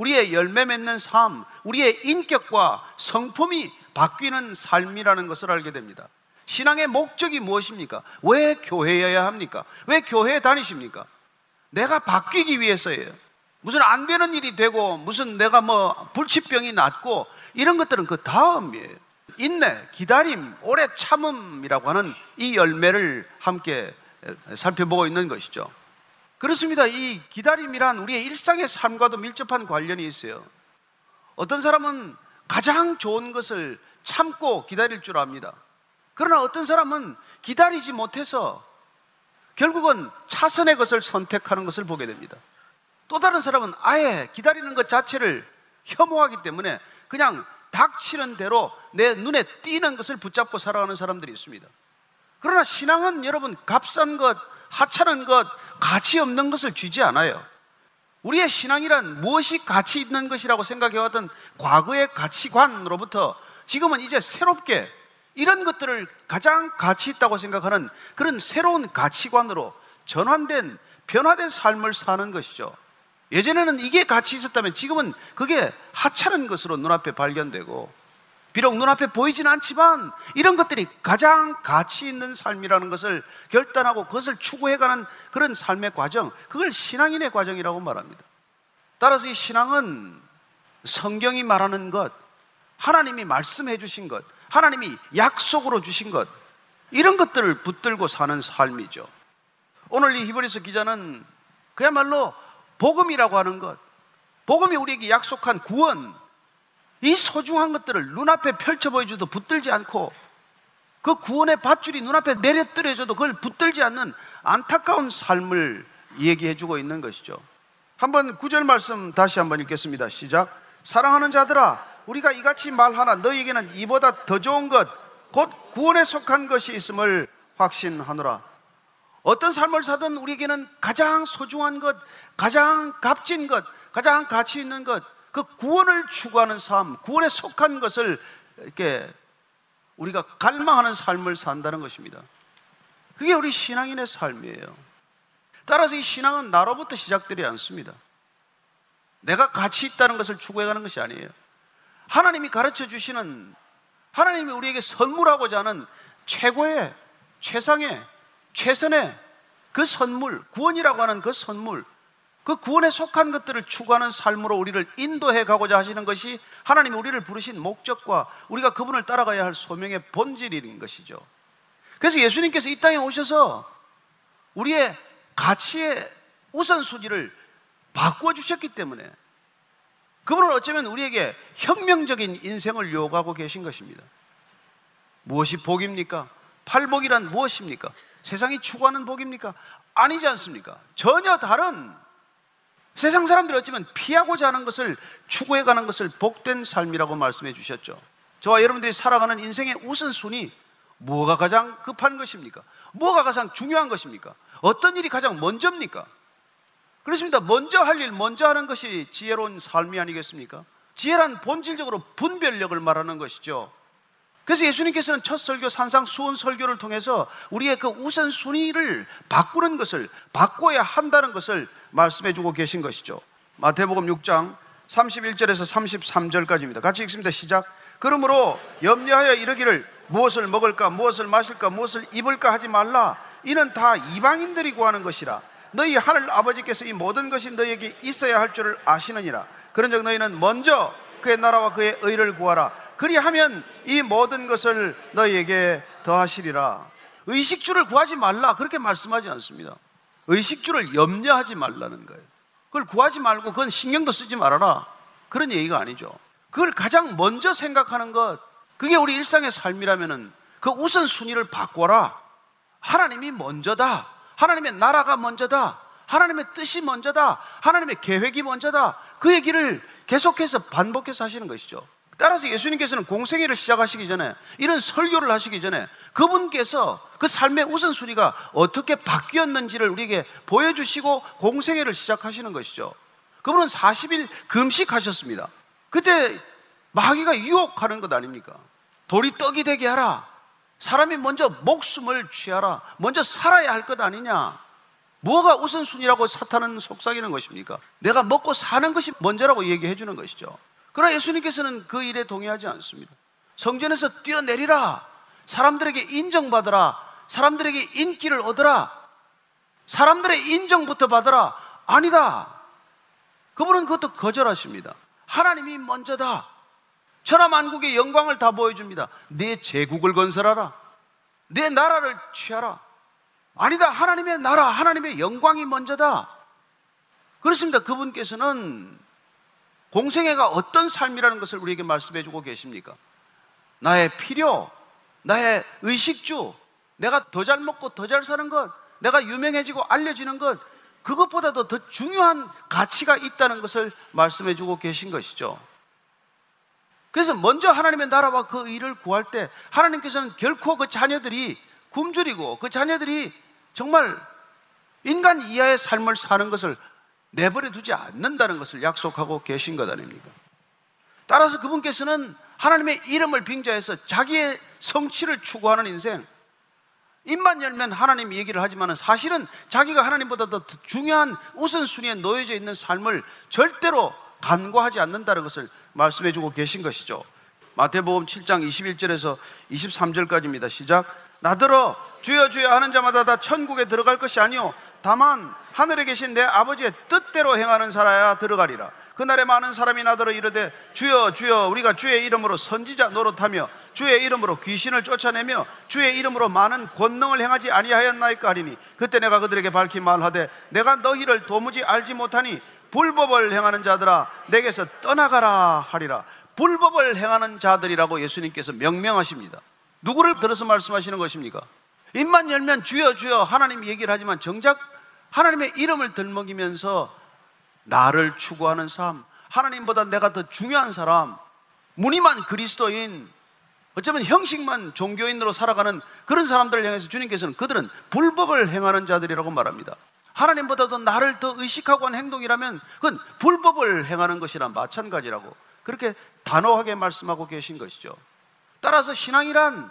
우리의 열매 맺는 삶, 우리의 인격과 성품이 바뀌는 삶이라는 것을 알게 됩니다. 신앙의 목적이 무엇입니까? 왜 교회여야 합니까? 왜 교회에 다니십니까? 내가 바뀌기 위해서예요. 무슨 안 되는 일이 되고 무슨 내가 뭐 불치병이 낫고 이런 것들은 그 다음이에요. 인내, 기다림, 오래 참음이라고 하는 이 열매를 함께 살펴보고 있는 것이죠. 그렇습니다. 이 기다림이란 우리의 일상의 삶과도 밀접한 관련이 있어요. 어떤 사람은 가장 좋은 것을 참고 기다릴 줄 압니다. 그러나 어떤 사람은 기다리지 못해서 결국은 차선의 것을 선택하는 것을 보게 됩니다. 또 다른 사람은 아예 기다리는 것 자체를 혐오하기 때문에 그냥 닥치는 대로 내 눈에 띄는 것을 붙잡고 살아가는 사람들이 있습니다. 그러나 신앙은 여러분 값싼 것, 하찮은 것, 가치 없는 것을 주지 않아요. 우리의 신앙이란 무엇이 가치 있는 것이라고 생각해왔던 과거의 가치관으로부터 지금은 이제 새롭게 이런 것들을 가장 가치 있다고 생각하는 그런 새로운 가치관으로 전환된, 변화된 삶을 사는 것이죠. 예전에는 이게 가치 있었다면 지금은 그게 하찮은 것으로 눈앞에 발견되고 비록 눈앞에 보이진 않지만 이런 것들이 가장 가치 있는 삶이라는 것을 결단하고 그것을 추구해가는 그런 삶의 과정, 그걸 신앙인의 과정이라고 말합니다. 따라서 이 신앙은 성경이 말하는 것, 하나님이 말씀해 주신 것, 하나님이 약속으로 주신 것, 이런 것들을 붙들고 사는 삶이죠. 오늘 이 히브리서 기자는 그야말로 복음이라고 하는 것, 복음이 우리에게 약속한 구원, 이 소중한 것들을 눈앞에 펼쳐 보여줘도 붙들지 않고 그 구원의 밧줄이 눈앞에 내려뜨려져도 그걸 붙들지 않는 안타까운 삶을 얘기해 주고 있는 것이죠. 한번 구절 말씀 다시 한번 읽겠습니다. 시작. 사랑하는 자들아, 우리가 이같이 말하나 너희에게는 이보다 더 좋은 것, 곧 구원에 속한 것이 있음을 확신하노라. 어떤 삶을 사든 우리에게는 가장 소중한 것, 가장 값진 것, 가장 가치 있는 것, 그 구원을 추구하는 삶, 구원에 속한 것을 이렇게 우리가 갈망하는 삶을 산다는 것입니다. 그게 우리 신앙인의 삶이에요. 따라서 이 신앙은 나로부터 시작되지 않습니다. 내가 가치 있다는 것을 추구해가는 것이 아니에요. 하나님이 가르쳐 주시는 하나님이 우리에게 선물하고자 하는 최고의 최상의 최선의 그 선물, 구원이라고 하는 그 선물, 그 구원에 속한 것들을 추구하는 삶으로 우리를 인도해 가고자 하시는 것이 하나님이 우리를 부르신 목적과 우리가 그분을 따라가야 할 소명의 본질인 것이죠. 그래서 예수님께서 이 땅에 오셔서 우리의 가치의 우선순위를 바꿔주셨기 때문에 그분은 어쩌면 우리에게 혁명적인 인생을 요구하고 계신 것입니다. 무엇이 복입니까? 팔복이란 무엇입니까? 세상이 추구하는 복입니까? 아니지 않습니까? 전혀 다른 세상 사람들이 어쩌면 피하고자 하는 것을 추구해 가는 것을 복된 삶이라고 말씀해 주셨죠. 저와 여러분들이 살아가는 인생의 우선순위, 뭐가 가장 급한 것입니까? 뭐가 가장 중요한 것입니까? 어떤 일이 가장 먼저입니까? 그렇습니다. 먼저 할 일, 먼저 하는 것이 지혜로운 삶이 아니겠습니까? 지혜란 본질적으로 분별력을 말하는 것이죠. 그래서 예수님께서는 첫 설교 산상 수원 설교를 통해서 우리의 그 우선 순위를 바꾸는 것을 바꿔야 한다는 것을 말씀해 주고 계신 것이죠. 마태복음 6장 31절에서 33절까지입니다. 같이 읽습니다. 시작. 그러므로 염려하여 이르기를 무엇을 먹을까 무엇을 마실까 무엇을 입을까 하지 말라 이는 다 이방인들이 구하는 것이라 너희 하늘 아버지께서 이 모든 것이 너희에게 있어야 할 줄을 아시느니라 그런즉 너희는 먼저 그의 나라와 그의 의를 구하라 그리하면 이 모든 것을 너희에게 더하시리라. 의식주를 구하지 말라. 그렇게 말씀하지 않습니다. 의식주를 염려하지 말라는 거예요. 그걸 구하지 말고 그건 신경도 쓰지 말아라. 그런 얘기가 아니죠. 그걸 가장 먼저 생각하는 것, 그게 우리 일상의 삶이라면은 그 우선순위를 바꿔라. 하나님이 먼저다. 하나님의 나라가 먼저다. 하나님의 뜻이 먼저다. 하나님의 계획이 먼저다. 그 얘기를 계속해서 반복해서 하시는 것이죠. 따라서 예수님께서는 공생애를 시작하시기 전에 이런 설교를 하시기 전에 그분께서 그 삶의 우선순위가 어떻게 바뀌었는지를 우리에게 보여주시고 공생애를 시작하시는 것이죠. 그분은 40일 금식하셨습니다. 그때 마귀가 유혹하는 것 아닙니까? 돌이 떡이 되게 하라. 사람이 먼저 목숨을 취하라. 먼저 살아야 할 것 아니냐. 뭐가 우선순위라고 사탄은 속삭이는 것입니까? 내가 먹고 사는 것이 먼저라고 얘기해 주는 것이죠. 그러나 예수님께서는 그 일에 동의하지 않습니다. 성전에서 뛰어내리라. 사람들에게 인정받으라. 사람들에게 인기를 얻으라. 사람들의 인정부터 받으라. 아니다. 그분은 그것도 거절하십니다. 하나님이 먼저다. 천하만국의 영광을 다 보여줍니다. 내 제국을 건설하라. 내 나라를 취하라. 아니다. 하나님의 나라, 하나님의 영광이 먼저다. 그렇습니다. 그분께서는 공생애가 어떤 삶이라는 것을 우리에게 말씀해 주고 계십니까? 나의 필요, 나의 의식주, 내가 더 잘 먹고 더 잘 사는 것, 내가 유명해지고 알려지는 것, 그것보다도 더 중요한 가치가 있다는 것을 말씀해 주고 계신 것이죠. 그래서 먼저 하나님의 나라와 그 일을 구할 때 하나님께서는 결코 그 자녀들이 굶주리고 그 자녀들이 정말 인간 이하의 삶을 사는 것을 내버려 두지 않는다는 것을 약속하고 계신 것 아닙니까? 따라서 그분께서는 하나님의 이름을 빙자해서 자기의 성취를 추구하는 인생, 입만 열면 하나님 얘기를 하지만 사실은 자기가 하나님보다 더 중요한 우선순위에 놓여져 있는 삶을 절대로 간과하지 않는다는 것을 말씀해 주고 계신 것이죠. 마태복음 7장 21절에서 23절까지입니다. 시작. 나더러 주여 주여 하는 자마다 다 천국에 들어갈 것이 아니요 다만 하늘에 계신 내 아버지의 뜻대로 행하는 사람야 들어가리라. 그날에 많은 사람이 나더러 이르되 주여 주여 우리가 주의 이름으로 선지자 노릇하며 주의 이름으로 귀신을 쫓아내며 주의 이름으로 많은 권능을 행하지 아니하였나이까 하리니 그때 내가 그들에게 밝히 말하되 내가 너희를 도무지 알지 못하니 불법을 행하는 자들아 내게서 떠나가라 하리라 불법을 행하는 자들이라고 예수님께서 명명하십니다 누구를 들어서 말씀하시는 것입니까? 입만 열면 주여 주여 하나님 얘기를 하지만 정작 하나님의 이름을 들먹이면서 나를 추구하는 삶, 하나님보다 내가 더 중요한 사람, 무늬만 그리스도인, 어쩌면 형식만 종교인으로 살아가는 그런 사람들을 향해서 주님께서는 그들은 불법을 행하는 자들이라고 말합니다. 하나님보다도 나를 더 의식하고 한 행동이라면 그건 불법을 행하는 것이랑 마찬가지라고 그렇게 단호하게 말씀하고 계신 것이죠. 따라서 신앙이란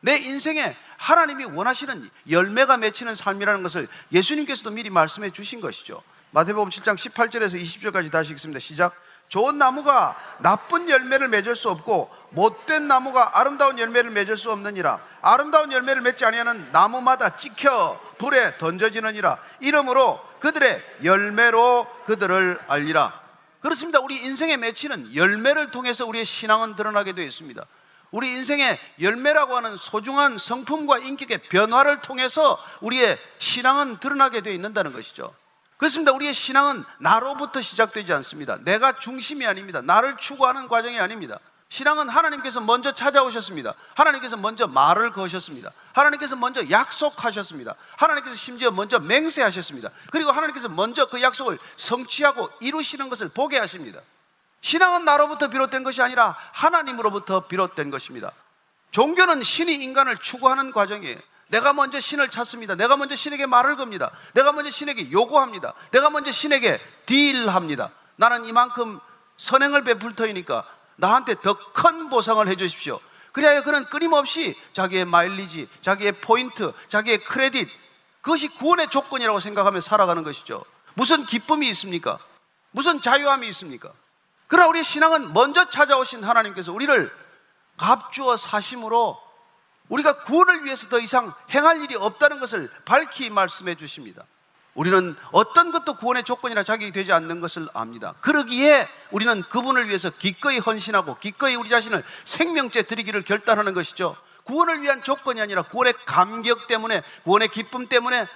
내 인생에 하나님이 원하시는 열매가 맺히는 삶이라는 것을 예수님께서도 미리 말씀해 주신 것이죠. 마태복음 7장 18절에서 20절까지 다시 읽습니다. 시작. 좋은 나무가 나쁜 열매를 맺을 수 없고 못된 나무가 아름다운 열매를 맺을 수 없느니라. 아름다운 열매를 맺지 아니하는 나무마다 찍혀 불에 던져지느니라. 이러므로 그들의 열매로 그들을 알리라. 그렇습니다. 우리 인생에 맺히는 열매를 통해서 우리의 신앙은 드러나게 되어 있습니다. 우리 인생의 열매라고 하는 소중한 성품과 인격의 변화를 통해서 우리의 신앙은 드러나게 되어 있는다는 것이죠. 그렇습니다. 우리의 신앙은 나로부터 시작되지 않습니다. 내가 중심이 아닙니다. 나를 추구하는 과정이 아닙니다. 신앙은 하나님께서 먼저 찾아오셨습니다. 하나님께서 먼저 말을 거셨습니다. 하나님께서 먼저 약속하셨습니다. 하나님께서 심지어 먼저 맹세하셨습니다. 그리고 하나님께서 먼저 그 약속을 성취하고 이루시는 것을 보게 하십니다. 신앙은 나로부터 비롯된 것이 아니라 하나님으로부터 비롯된 것입니다. 종교는 신이 인간을 추구하는 과정이에요. 내가 먼저 신을 찾습니다. 내가 먼저 신에게 말을 겁니다. 내가 먼저 신에게 요구합니다. 내가 먼저 신에게 딜합니다. 나는 이만큼 선행을 베풀 터이니까 나한테 더 큰 보상을 해 주십시오. 그래야 그는 끊임없이 자기의 마일리지, 자기의 포인트, 자기의 크레딧, 그것이 구원의 조건이라고 생각하며 살아가는 것이죠. 무슨 기쁨이 있습니까? 무슨 자유함이 있습니까? 그러나 우리의 신앙은 먼저 찾아오신 하나님께서 우리를 값주어 사심으로 우리가 구원을 위해서 더 이상 행할 일이 없다는 것을 밝히 말씀해 주십니다. 우리는 어떤 것도 구원의 조건이나 자격이 되지 않는 것을 압니다. 그러기에 우리는 그분을 위해서 기꺼이 헌신하고 기꺼이 우리 자신을 생명죄 드리기를 결단하는 것이죠. 구원을 위한 조건이 아니라 구원의 감격 때문에 구원의 기쁨 때문에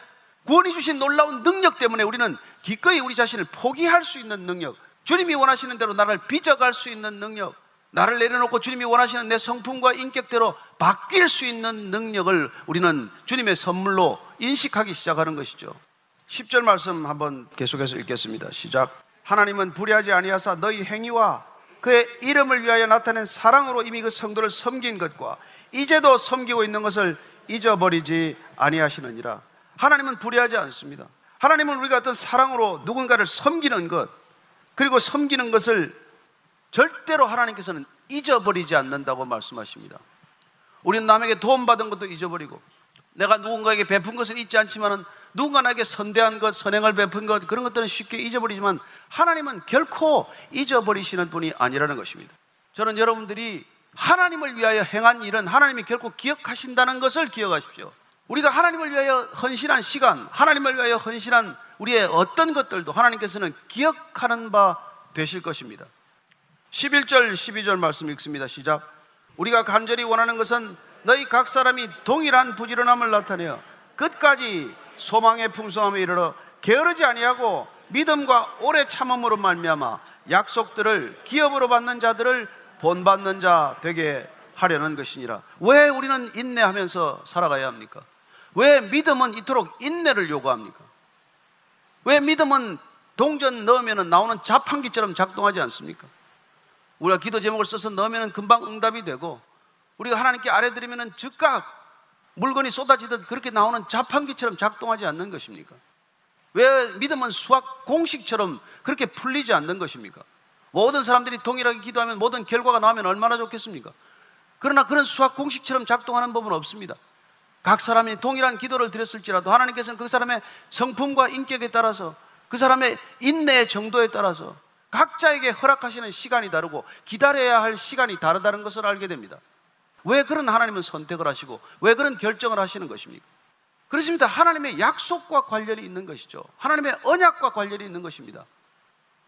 구원이 주신 놀라운 능력 때문에 우리는 기꺼이 우리 자신을 포기할 수 있는 능력, 주님이 원하시는 대로 나를 빚어갈 수 있는 능력, 나를 내려놓고 주님이 원하시는 내 성품과 인격대로 바뀔 수 있는 능력을 우리는 주님의 선물로 인식하기 시작하는 것이죠. 10절 말씀 한번 계속해서 읽겠습니다. 시작. 하나님은 불의하지 아니하사 너희 행위와 그의 이름을 위하여 나타낸 사랑으로 이미 그 성도를 섬긴 것과 이제도 섬기고 있는 것을 잊어버리지 아니하시느니라. 하나님은 불의하지 않습니다. 하나님은 우리가 어떤 사랑으로 누군가를 섬기는 것, 그리고 섬기는 것을 절대로 하나님께서는 잊어버리지 않는다고 말씀하십니다. 우리는 남에게 도움 받은 것도 잊어버리고, 내가 누군가에게 베푼 것을 잊지 않지만은 누군가 나에게 선대한 것, 선행을 베푼 것, 그런 것들은 쉽게 잊어버리지만 하나님은 결코 잊어버리시는 분이 아니라는 것입니다. 저는 여러분들이 하나님을 위하여 행한 일은 하나님이 결코 기억하신다는 것을 기억하십시오. 우리가 하나님을 위하여 헌신한 시간, 하나님을 위하여 헌신한 우리의 어떤 것들도 하나님께서는 기억하는 바 되실 것입니다. 11절, 12절 말씀 읽습니다. 시작. 우리가 간절히 원하는 것은 너희 각 사람이 동일한 부지런함을 나타내어 끝까지 소망의 풍성함에 이르러 게으르지 아니하고 믿음과 오래 참음으로 말미암아 약속들을 기업으로 받는 자들을 본받는 자 되게 하려는 것이니라. 왜 우리는 인내하면서 살아가야 합니까? 왜 믿음은 이토록 인내를 요구합니까? 왜 믿음은 동전 넣으면 나오는 자판기처럼 작동하지 않습니까? 우리가 기도 제목을 써서 넣으면 금방 응답이 되고 우리가 하나님께 아뢰드리면 즉각 물건이 쏟아지듯 그렇게 나오는 자판기처럼 작동하지 않는 것입니까? 왜 믿음은 수학 공식처럼 그렇게 풀리지 않는 것입니까? 모든 사람들이 동일하게 기도하면 모든 결과가 나오면 얼마나 좋겠습니까? 그러나 그런 수학 공식처럼 작동하는 법은 없습니다. 각 사람이 동일한 기도를 드렸을지라도 하나님께서는 그 사람의 성품과 인격에 따라서 그 사람의 인내의 정도에 따라서 각자에게 허락하시는 시간이 다르고 기다려야 할 시간이 다르다는 것을 알게 됩니다. 왜 그런 하나님은 선택을 하시고 왜 그런 결정을 하시는 것입니까? 그렇습니다. 하나님의 약속과 관련이 있는 것이죠. 하나님의 언약과 관련이 있는 것입니다.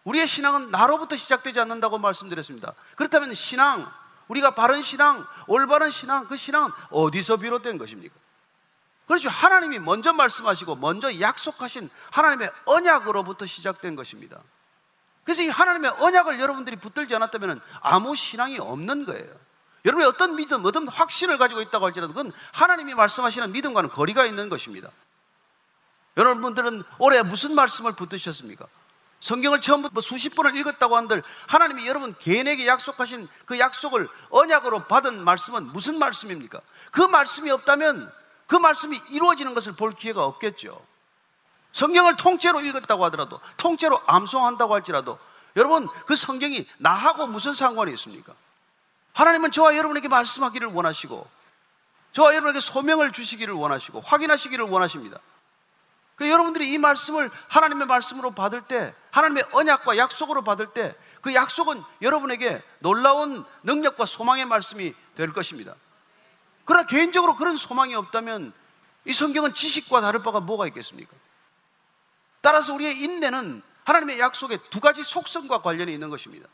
우리의 신앙은 나로부터 시작되지 않는다고 말씀드렸습니다. 그렇다면 신앙, 우리가 바른 신앙, 올바른 신앙, 그 신앙은 어디서 비롯된 것입니까? 그렇죠. 하나님이 먼저 말씀하시고 먼저 약속하신 하나님의 언약으로부터 시작된 것입니다. 그래서 이 하나님의 언약을 여러분들이 붙들지 않았다면 아무 신앙이 없는 거예요. 여러분이 어떤 믿음, 어떤 확신을 가지고 있다고 할지라도 그건 하나님이 말씀하시는 믿음과는 거리가 있는 것입니다. 여러분들은 올해 무슨 말씀을 붙드셨습니까? 성경을 처음부터 뭐 수십 번을 읽었다고 한들 하나님이 여러분 개인에게 약속하신 그 약속을 언약으로 받은 말씀은 무슨 말씀입니까? 그 말씀이 없다면 그 말씀이 이루어지는 것을 볼 기회가 없겠죠. 성경을 통째로 읽었다고 하더라도 통째로 암송한다고 할지라도 여러분 그 성경이 나하고 무슨 상관이 있습니까? 하나님은 저와 여러분에게 말씀하기를 원하시고 저와 여러분에게 소명을 주시기를 원하시고 확인하시기를 원하십니다. 그 여러분들이 이 말씀을 하나님의 말씀으로 받을 때 하나님의 언약과 약속으로 받을 때 그 약속은 여러분에게 놀라운 능력과 소망의 말씀이 될 것입니다. 그러나 개인적으로 그런 소망이 없다면 이 성경은 지식과 다를 바가 뭐가 있겠습니까? 따라서 우리의 인내는 하나님의 약속의 두 가지 속성과 관련이 있는 것입니다.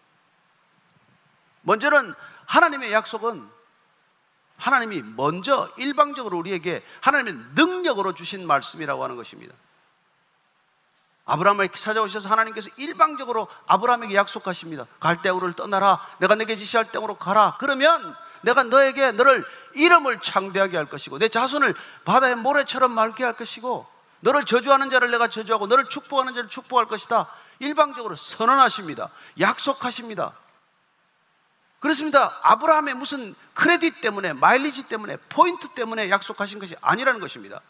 먼저는 하나님의 약속은 하나님이 먼저 일방적으로 우리에게 하나님의 능력으로 주신 말씀이라고 하는 것입니다. 아브라함을 찾아오셔서 하나님께서 일방적으로 아브라함에게 약속하십니다. 갈대우를 떠나라. 내가 내게 지시할 땅으로 가라. 그러면 내가 너에게 너를 이름을 창대하게 할 것이고 내 자손을 바다의 모래처럼 맑게 할 것이고 너를 저주하는 자를 내가 저주하고 너를 축복하는 자를 축복할 것이다. 일방적으로 선언하십니다. 약속하십니다. 그렇습니다. 아브라함의 무슨 크레딧 때문에, 마일리지 때문에, 포인트 때문에 약속하신 것이 아니라는 것입니다.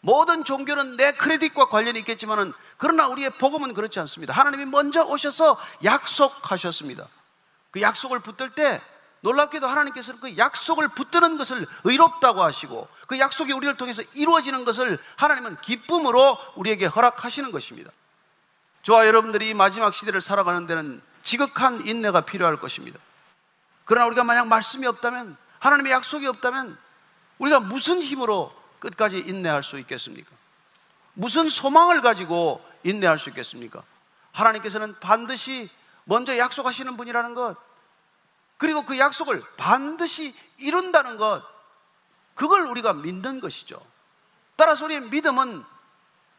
모든 종교는 내 크레딧과 관련이 있겠지만은 그러나 우리의 복음은 그렇지 않습니다. 하나님이 먼저 오셔서 약속하셨습니다. 그 약속을 붙들 때 놀랍게도 하나님께서는 그 약속을 붙드는 것을 의롭다고 하시고 그 약속이 우리를 통해서 이루어지는 것을 하나님은 기쁨으로 우리에게 허락하시는 것입니다. 저와 여러분들이 이 마지막 시대를 살아가는 데는 지극한 인내가 필요할 것입니다. 그러나 우리가 만약 말씀이 없다면 하나님의 약속이 없다면 우리가 무슨 힘으로 끝까지 인내할 수 있겠습니까? 무슨 소망을 가지고 인내할 수 있겠습니까? 하나님께서는 반드시 먼저 약속하시는 분이라는 것, 그리고 그 약속을 반드시 이룬다는 것, 그걸 우리가 믿는 것이죠. 따라서 우리의 믿음은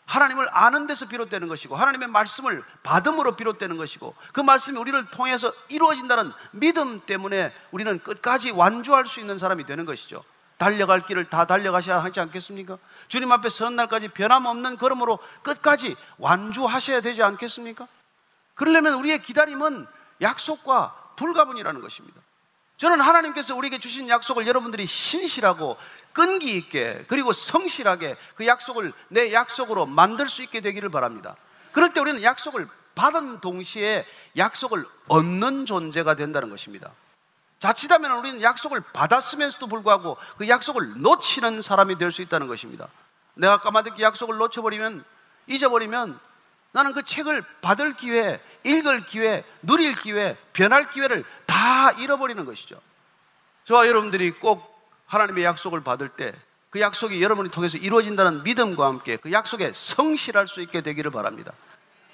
하나님을 아는 데서 비롯되는 것이고 하나님의 말씀을 받음으로 비롯되는 것이고 그 말씀이 우리를 통해서 이루어진다는 믿음 때문에 우리는 끝까지 완주할 수 있는 사람이 되는 것이죠. 달려갈 길을 다 달려가셔야 하지 않겠습니까? 주님 앞에 서는 날까지 변함없는 걸음으로 끝까지 완주하셔야 되지 않겠습니까? 그러려면 우리의 기다림은 약속과 불가분이라는 것입니다. 저는 하나님께서 우리에게 주신 약속을 여러분들이 신실하고 끈기 있게 그리고 성실하게 그 약속을 내 약속으로 만들 수 있게 되기를 바랍니다. 그럴 때 우리는 약속을 받은 동시에 약속을 얻는 존재가 된다는 것입니다. 자칫하면 우리는 약속을 받았으면서도 불구하고 그 약속을 놓치는 사람이 될 수 있다는 것입니다. 내가 까마득히 약속을 놓쳐버리면 잊어버리면 나는 그 책을 받을 기회, 읽을 기회, 누릴 기회, 변할 기회를 다 잃어버리는 것이죠. 저와 여러분들이 꼭 하나님의 약속을 받을 때 그 약속이 여러분이 통해서 이루어진다는 믿음과 함께 그 약속에 성실할 수 있게 되기를 바랍니다.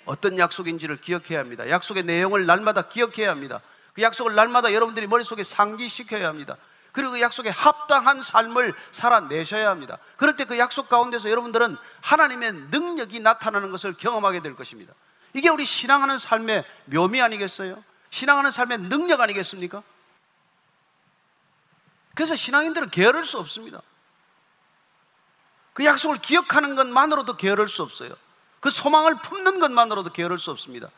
어떤 약속인지를 기억해야 합니다. 약속의 내용을 날마다 기억해야 합니다. 그 약속을 날마다 여러분들이 머릿속에 상기시켜야 합니다. 그리고 그 약속에 합당한 삶을 살아내셔야 합니다. 그럴 때 그 약속 가운데서 여러분들은 하나님의 능력이 나타나는 것을 경험하게 될 것입니다. 이게 우리 신앙하는 삶의 묘미 아니겠어요? 신앙하는 삶의 능력 아니겠습니까? 그래서 신앙인들은 게으를 수 없습니다. 그 약속을 기억하는 것만으로도 게으를 수 없어요. 그 소망을 품는 것만으로도 게으를 수 없습니다.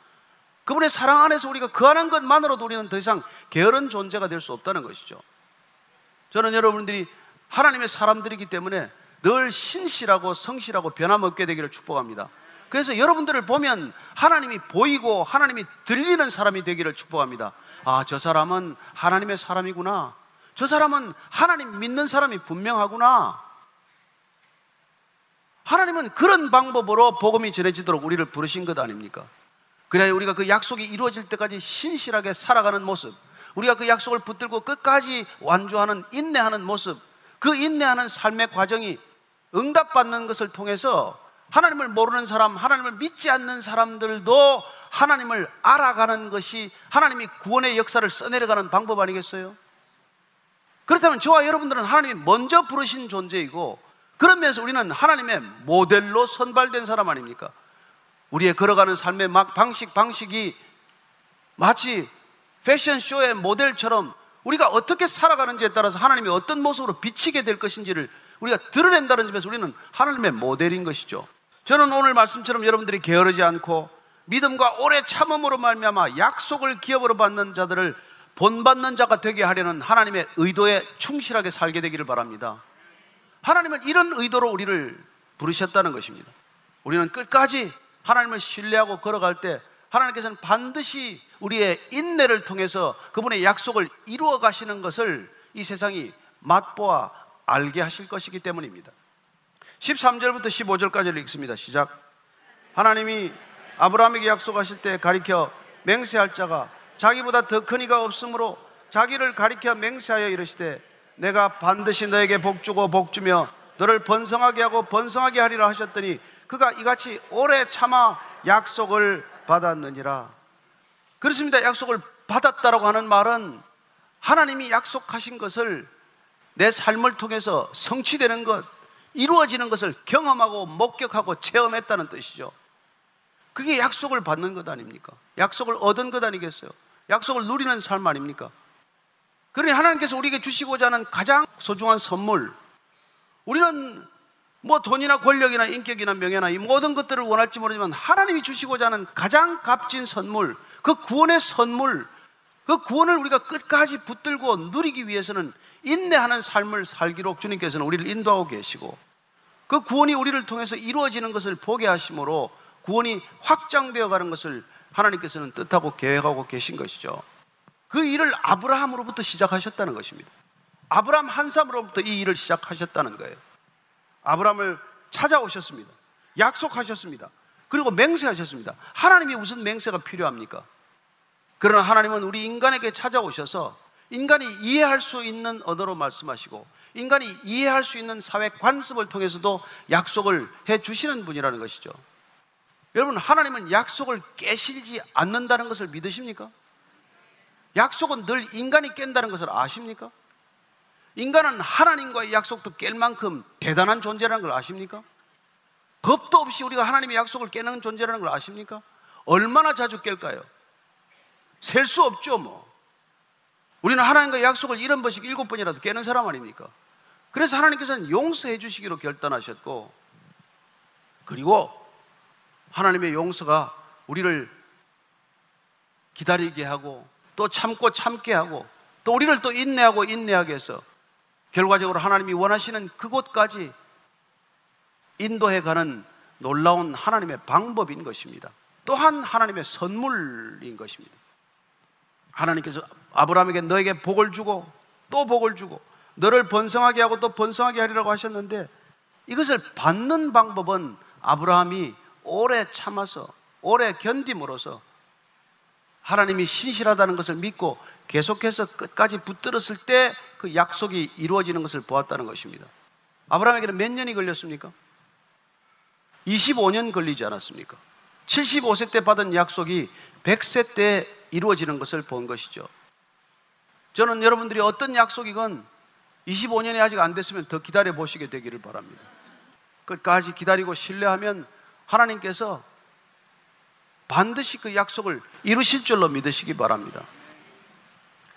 그분의 사랑 안에서 우리가 거하는 것만으로도 우리는 더 이상 게으른 존재가 될 수 없다는 것이죠. 저는 여러분들이 하나님의 사람들이기 때문에 늘 신실하고 성실하고 변함없게 되기를 축복합니다. 그래서 여러분들을 보면 하나님이 보이고 하나님이 들리는 사람이 되기를 축복합니다. 아, 저 사람은 하나님의 사람이구나. 저 사람은 하나님 믿는 사람이 분명하구나. 하나님은 그런 방법으로 복음이 전해지도록 우리를 부르신 것 아닙니까? 그래야 우리가 그 약속이 이루어질 때까지 신실하게 살아가는 모습, 우리가 그 약속을 붙들고 끝까지 완주하는 인내하는 모습, 그 인내하는 삶의 과정이 응답받는 것을 통해서 하나님을 모르는 사람, 하나님을 믿지 않는 사람들도 하나님을 알아가는 것이 하나님이 구원의 역사를 써내려가는 방법 아니겠어요? 그렇다면 저와 여러분들은 하나님이 먼저 부르신 존재이고 그런 면에서 우리는 하나님의 모델로 선발된 사람 아닙니까? 우리의 걸어가는 삶의 방식, 방식이 마치 패션쇼의 모델처럼 우리가 어떻게 살아가는지에 따라서 하나님이 어떤 모습으로 비치게 될 것인지를 우리가 드러낸다는 점에서 우리는 하나님의 모델인 것이죠. 저는 오늘 말씀처럼 여러분들이 게으르지 않고 믿음과 오래 참음으로 말미암아 약속을 기업으로 받는 자들을 본받는 자가 되게 하려는 하나님의 의도에 충실하게 살게 되기를 바랍니다. 하나님은 이런 의도로 우리를 부르셨다는 것입니다. 우리는 끝까지 하나님을 신뢰하고 걸어갈 때 하나님께서는 반드시 우리의 인내를 통해서 그분의 약속을 이루어 가시는 것을 이 세상이 맛보아 알게 하실 것이기 때문입니다. 13절부터 15절까지를 읽습니다. 시작. 하나님이 아브라함에게 약속하실 때 가리켜 맹세할 자가 자기보다 더 큰 이가 없으므로 자기를 가리켜 맹세하여 이르시되 내가 반드시 너에게 복 주고 복 주며 너를 번성하게 하고 번성하게 하리라 하셨더니 그가 이같이 오래 참아 약속을 받았느니라. 그렇습니다. 약속을 받았다라고 하는 말은 하나님이 약속하신 것을 내 삶을 통해서 성취되는 것, 이루어지는 것을 경험하고 목격하고 체험했다는 뜻이죠. 그게 약속을 받는 것 아닙니까? 약속을 얻은 것 아니겠어요? 약속을 누리는 삶 아닙니까? 그러니 하나님께서 우리에게 주시고자 하는 가장 소중한 선물, 우리는 뭐 돈이나 권력이나 인격이나 명예나 이 모든 것들을 원할지 모르지만 하나님이 주시고자 하는 가장 값진 선물, 그 구원의 선물, 그 구원을 우리가 끝까지 붙들고 누리기 위해서는 인내하는 삶을 살기로 주님께서는 우리를 인도하고 계시고 그 구원이 우리를 통해서 이루어지는 것을 보게 하심으로 구원이 확장되어 가는 것을 하나님께서는 뜻하고 계획하고 계신 것이죠. 그 일을 아브라함으로부터 시작하셨다는 것입니다. 아브라함 한 사람으로부터 이 일을 시작하셨다는 거예요. 아브라함을 찾아오셨습니다. 약속하셨습니다. 그리고 맹세하셨습니다. 하나님이 무슨 맹세가 필요합니까? 그러나 하나님은 우리 인간에게 찾아오셔서 인간이 이해할 수 있는 언어로 말씀하시고 인간이 이해할 수 있는 사회 관습을 통해서도 약속을 해 주시는 분이라는 것이죠. 여러분, 하나님은 약속을 깨시지 않는다는 것을 믿으십니까? 약속은 늘 인간이 깬다는 것을 아십니까? 인간은 하나님과의 약속도 깰 만큼 대단한 존재라는 걸 아십니까? 겁도 없이 우리가 하나님의 약속을 깨는 존재라는 걸 아십니까? 얼마나 자주 깰까요? 셀 수 없죠, 뭐. 우리는 하나님과 약속을 이런 번씩 일곱 번이라도 깨는 사람 아닙니까? 그래서 하나님께서는 용서해 주시기로 결단하셨고, 그리고 하나님의 용서가 우리를 기다리게 하고, 또 참고 참게 하고, 또 우리를 또 인내하고 인내하게 해서, 결과적으로 하나님이 원하시는 그곳까지 인도해 가는 놀라운 하나님의 방법인 것입니다. 또한 하나님의 선물인 것입니다. 하나님께서 아브라함에게 너에게 복을 주고 또 복을 주고 너를 번성하게 하고 또 번성하게 하리라고 하셨는데 이것을 받는 방법은 아브라함이 오래 참아서 오래 견딤으로써 하나님이 신실하다는 것을 믿고 계속해서 끝까지 붙들었을 때 그 약속이 이루어지는 것을 보았다는 것입니다. 아브라함에게는 몇 년이 걸렸습니까? 25년 걸리지 않았습니까? 75세 때 받은 약속이 100세 때 이루어지는 것을 본 것이죠. 저는 여러분들이 어떤 약속이건 25년이 아직 안 됐으면 더 기다려 보시게 되기를 바랍니다. 끝까지 기다리고 신뢰하면 하나님께서 반드시 그 약속을 이루실 줄로 믿으시기 바랍니다.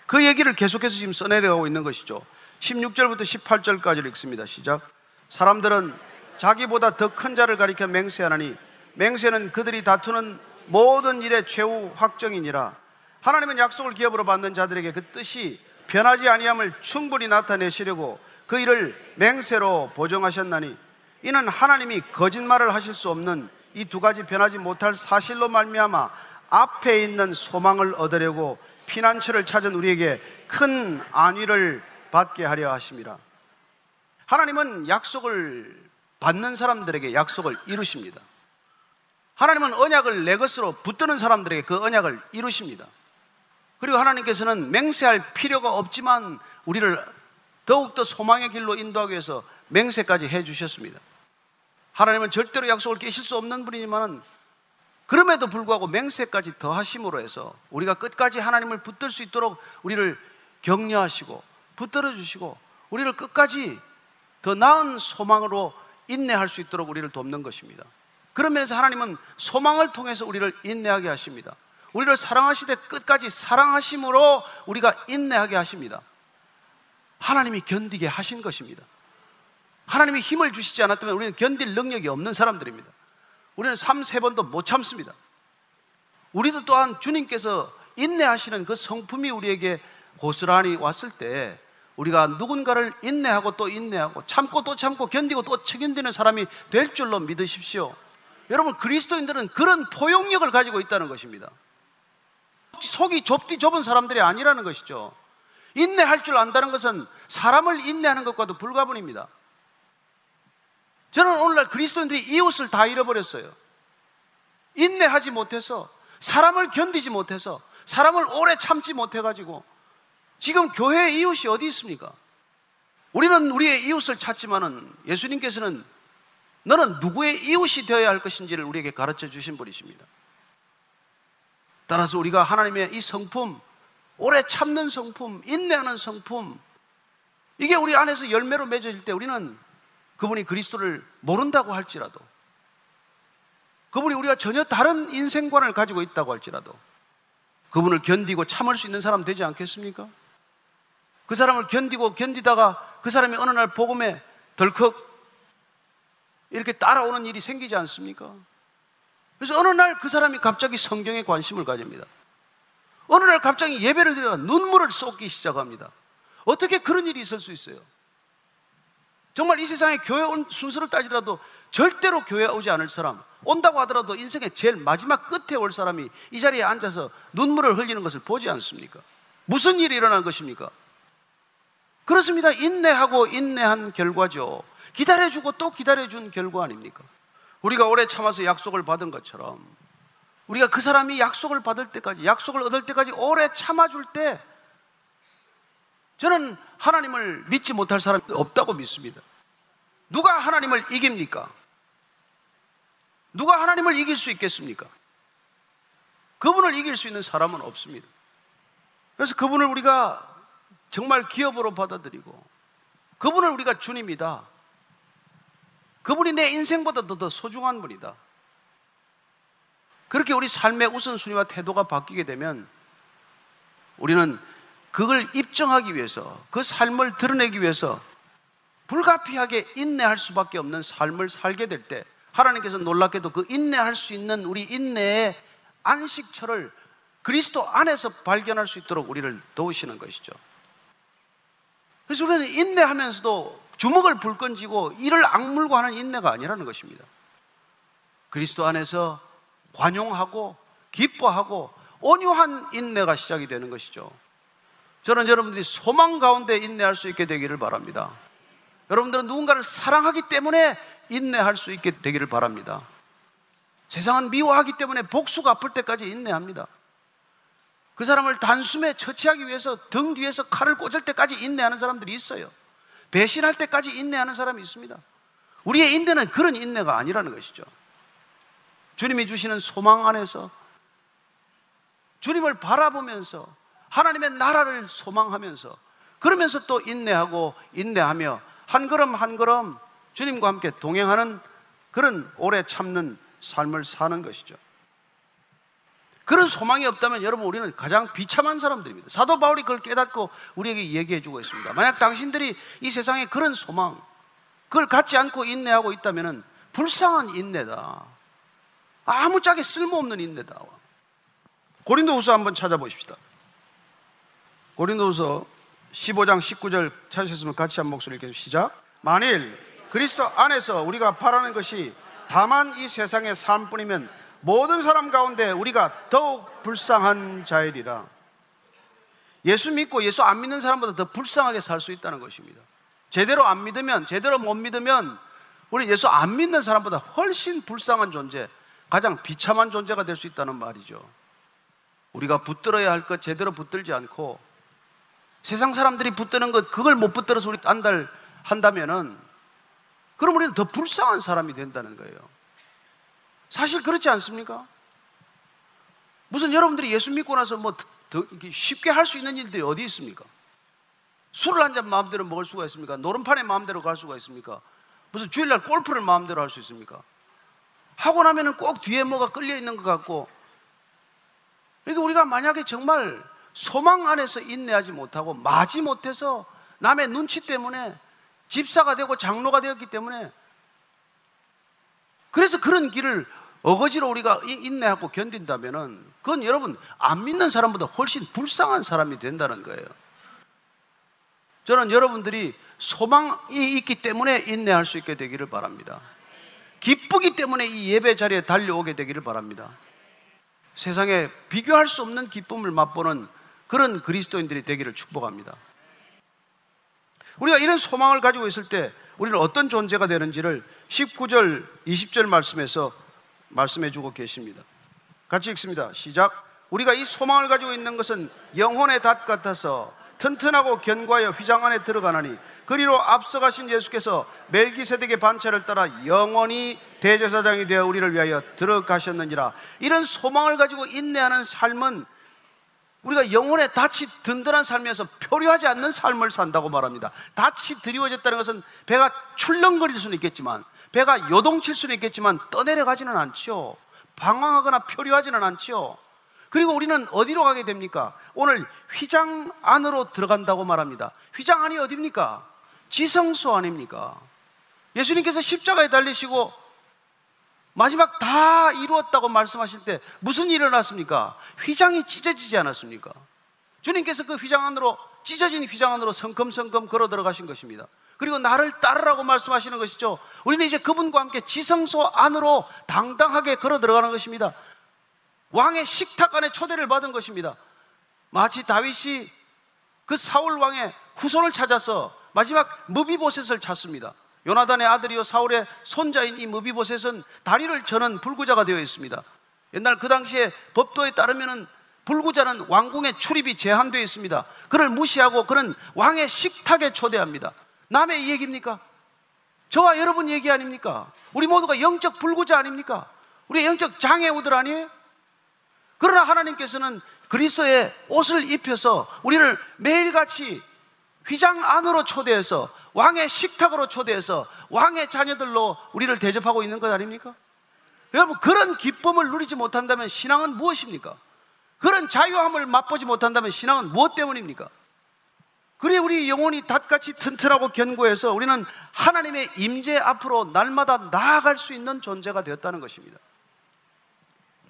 그 얘기를 계속해서 지금 써내려가고 있는 것이죠. 16절부터 18절까지를 읽습니다. 시작. 사람들은 자기보다 더 큰 자를 가리켜 맹세하나니 맹세는 그들이 다투는 모든 일의 최후 확정이니라. 하나님은 약속을 기업으로 받는 자들에게 그 뜻이 변하지 아니함을 충분히 나타내시려고 그 일을 맹세로 보정하셨나니 이는 하나님이 거짓말을 하실 수 없는 이 두 가지 변하지 못할 사실로 말미암아 앞에 있는 소망을 얻으려고 피난처를 찾은 우리에게 큰 안위를 받게 하려 하심이라. 하나님은 약속을 받는 사람들에게 약속을 이루십니다. 하나님은 언약을 내 것으로 붙드는 사람들에게 그 언약을 이루십니다. 그리고 하나님께서는 맹세할 필요가 없지만 우리를 더욱더 소망의 길로 인도하기 위해서 맹세까지 해 주셨습니다. 하나님은 절대로 약속을 깨실 수 없는 분이지만 그럼에도 불구하고 맹세까지 더 하심으로 해서 우리가 끝까지 하나님을 붙들 수 있도록 우리를 격려하시고 붙들어 주시고 우리를 끝까지 더 나은 소망으로 인내할 수 있도록 우리를 돕는 것입니다. 그런 면에서 하나님은 소망을 통해서 우리를 인내하게 하십니다. 우리를 사랑하시되 끝까지 사랑하심으로 우리가 인내하게 하십니다. 하나님이 견디게 하신 것입니다. 하나님이 힘을 주시지 않았다면 우리는 견딜 능력이 없는 사람들입니다. 우리는 3, 세 번도 못 참습니다. 우리도 또한 주님께서 인내하시는 그 성품이 우리에게 고스란히 왔을 때 우리가 누군가를 인내하고 또 인내하고 참고 또 참고 견디고 또 책임지는 사람이 될 줄로 믿으십시오. 여러분 그리스도인들은 그런 포용력을 가지고 있다는 것입니다. 속이 좁디 좁은 사람들이 아니라는 것이죠. 인내할 줄 안다는 것은 사람을 인내하는 것과도 불가분입니다. 저는 오늘날 그리스도인들이 이웃을 다 잃어버렸어요. 인내하지 못해서 사람을 견디지 못해서 사람을 오래 참지 못해가지고 지금 교회 이웃이 어디 있습니까? 우리는 우리의 이웃을 찾지만은 예수님께서는 너는 누구의 이웃이 되어야 할 것인지를 우리에게 가르쳐 주신 분이십니다. 따라서 우리가 하나님의 이 성품, 오래 참는 성품, 인내하는 성품, 이게 우리 안에서 열매로 맺어질 때 우리는 그분이 그리스도를 모른다고 할지라도, 그분이 우리가 전혀 다른 인생관을 가지고 있다고 할지라도, 그분을 견디고 참을 수 있는 사람 되지 않겠습니까? 그 사람을 견디고 견디다가 그 사람이 어느 날 복음에 덜컥 이렇게 따라오는 일이 생기지 않습니까? 그래서 어느 날 그 사람이 갑자기 성경에 관심을 가집니다. 어느 날 갑자기 예배를 드리다가 눈물을 쏟기 시작합니다. 어떻게 그런 일이 있을 수 있어요? 정말 이 세상에 교회 온 순서를 따지더라도 절대로 교회 오지 않을 사람, 온다고 하더라도 인생의 제일 마지막 끝에 올 사람이 이 자리에 앉아서 눈물을 흘리는 것을 보지 않습니까? 무슨 일이 일어난 것입니까? 그렇습니다. 인내하고 인내한 결과죠. 기다려주고 또 기다려준 결과 아닙니까? 우리가 오래 참아서 약속을 받은 것처럼 우리가 그 사람이 약속을 받을 때까지, 약속을 얻을 때까지 오래 참아줄 때 저는 하나님을 믿지 못할 사람이 없다고 믿습니다. 누가 하나님을 이깁니까? 누가 하나님을 이길 수 있겠습니까? 그분을 이길 수 있는 사람은 없습니다. 그래서 그분을 우리가 정말 기업으로 받아들이고 그분을 우리가 주님이다. 그분이 내 인생보다 더, 더 소중한 분이다. 그렇게 우리 삶의 우선순위와 태도가 바뀌게 되면 우리는 그걸 입증하기 위해서 그 삶을 드러내기 위해서 불가피하게 인내할 수밖에 없는 삶을 살게 될 때 하나님께서 놀랍게도 그 인내할 수 있는 우리 인내의 안식처를 그리스도 안에서 발견할 수 있도록 우리를 도우시는 것이죠. 그래서 우리는 인내하면서도 주먹을 불끈 쥐고 이를 악물고 하는 인내가 아니라는 것입니다. 그리스도 안에서 관용하고 기뻐하고 온유한 인내가 시작이 되는 것이죠. 저는 여러분들이 소망 가운데 인내할 수 있게 되기를 바랍니다. 여러분들은 누군가를 사랑하기 때문에 인내할 수 있게 되기를 바랍니다. 세상은 미워하기 때문에 복수가 아플 때까지 인내합니다. 그 사람을 단숨에 처치하기 위해서 등 뒤에서 칼을 꽂을 때까지 인내하는 사람들이 있어요. 배신할 때까지 인내하는 사람이 있습니다. 우리의 인내는 그런 인내가 아니라는 것이죠. 주님이 주시는 소망 안에서 주님을 바라보면서 하나님의 나라를 소망하면서 그러면서 또 인내하고 인내하며 한 걸음 한 걸음 주님과 함께 동행하는 그런 오래 참는 삶을 사는 것이죠. 그런 소망이 없다면 여러분 우리는 가장 비참한 사람들입니다. 사도 바울이 그걸 깨닫고 우리에게 얘기해 주고 있습니다. 만약 당신들이 이 세상에 그런 소망, 그걸 갖지 않고 인내하고 있다면 불쌍한 인내다. 아무짝에 쓸모없는 인내다. 고린도후서 한번 찾아보십시다. 고린도후서 15장 19절 찾으셨으면 같이 한 목소리 읽겠습니다. 시작. 만일 그리스도 안에서 우리가 바라는 것이 다만 이 세상의 삶뿐이면 모든 사람 가운데 우리가 더욱 불쌍한 자이리라. 예수 믿고 예수 안 믿는 사람보다 더 불쌍하게 살 수 있다는 것입니다. 제대로 안 믿으면, 제대로 못 믿으면 우리 예수 안 믿는 사람보다 훨씬 불쌍한 존재, 가장 비참한 존재가 될 수 있다는 말이죠. 우리가 붙들어야 할 것 제대로 붙들지 않고 세상 사람들이 붙드는 것 그걸 못 붙들어서 우리 안달 한다면은 그럼 우리는 더 불쌍한 사람이 된다는 거예요. 사실 그렇지 않습니까? 무슨 여러분들이 예수 믿고 나서 뭐 쉽게 할 수 있는 일들이 어디 있습니까? 술을 한 잔 마음대로 먹을 수가 있습니까? 노름판에 마음대로 갈 수가 있습니까? 무슨 주일날 골프를 마음대로 할 수 있습니까? 하고 나면은 꼭 뒤에 뭐가 끌려 있는 것 같고 그러니까 우리가 만약에 정말 소망 안에서 인내하지 못하고 마지 못해서 남의 눈치 때문에 집사가 되고 장로가 되었기 때문에 그래서 그런 길을 어거지로 우리가 인내하고 견딘다면은 그건 여러분 안 믿는 사람보다 훨씬 불쌍한 사람이 된다는 거예요. 저는 여러분들이 소망이 있기 때문에 인내할 수 있게 되기를 바랍니다. 기쁘기 때문에 이 예배 자리에 달려오게 되기를 바랍니다. 세상에 비교할 수 없는 기쁨을 맛보는 그런 그리스도인들이 되기를 축복합니다. 우리가 이런 소망을 가지고 있을 때 우리는 어떤 존재가 되는지를 19절, 20절 말씀에서 말씀해 주고 계십니다. 같이 읽습니다. 시작. 우리가 이 소망을 가지고 있는 것은 영혼의 닷 같아서 튼튼하고 견고하여 휘장 안에 들어가나니 그리로 앞서가신 예수께서 멜기세덱의 반차를 따라 영원히 대제사장이 되어 우리를 위하여 들어가셨느니라. 이런 소망을 가지고 인내하는 삶은 우리가 영혼의 닻이 든든한 삶에서 표류하지 않는 삶을 산다고 말합니다. 닻이 드리워졌다는 것은 배가 출렁거릴 수는 있겠지만, 배가 요동칠 수는 있겠지만 떠내려가지는 않죠. 방황하거나 표류하지는 않죠. 그리고 우리는 어디로 가게 됩니까? 오늘 휘장 안으로 들어간다고 말합니다. 휘장 안이 어디입니까? 지성소 아닙니까? 예수님께서 십자가에 달리시고 마지막 다 이루었다고 말씀하실 때 무슨 일이 일어났습니까? 휘장이 찢어지지 않았습니까? 주님께서 그 휘장 안으로 찢어진 휘장 안으로 성큼성큼 걸어 들어가신 것입니다. 그리고 나를 따르라고 말씀하시는 것이죠. 우리는 이제 그분과 함께 지성소 안으로 당당하게 걸어 들어가는 것입니다. 왕의 식탁 안에 초대를 받은 것입니다. 마치 다윗이 그 사울 왕의 후손을 찾아서 마지막 무비보셋을 찾습니다. 요나단의 아들이요 사울의 손자인 이 무비보셋은 다리를 저는 불구자가 되어 있습니다. 옛날 그 당시에 법도에 따르면은 불구자는 왕궁의 출입이 제한되어 있습니다. 그를 무시하고 그는 왕의 식탁에 초대합니다. 남의 얘기입니까? 저와 여러분 얘기 아닙니까? 우리 모두가 영적 불구자 아닙니까? 우리 영적 장애우들 아니에요? 그러나 하나님께서는 그리스도의 옷을 입혀서 우리를 매일같이 휘장 안으로 초대해서 왕의 식탁으로 초대해서 왕의 자녀들로 우리를 대접하고 있는 것 아닙니까? 여러분 그런 기쁨을 누리지 못한다면 신앙은 무엇입니까? 그런 자유함을 맛보지 못한다면 신앙은 무엇 때문입니까? 그래 우리 영혼이 닷같이 튼튼하고 견고해서 우리는 하나님의 임재 앞으로 날마다 나아갈 수 있는 존재가 되었다는 것입니다.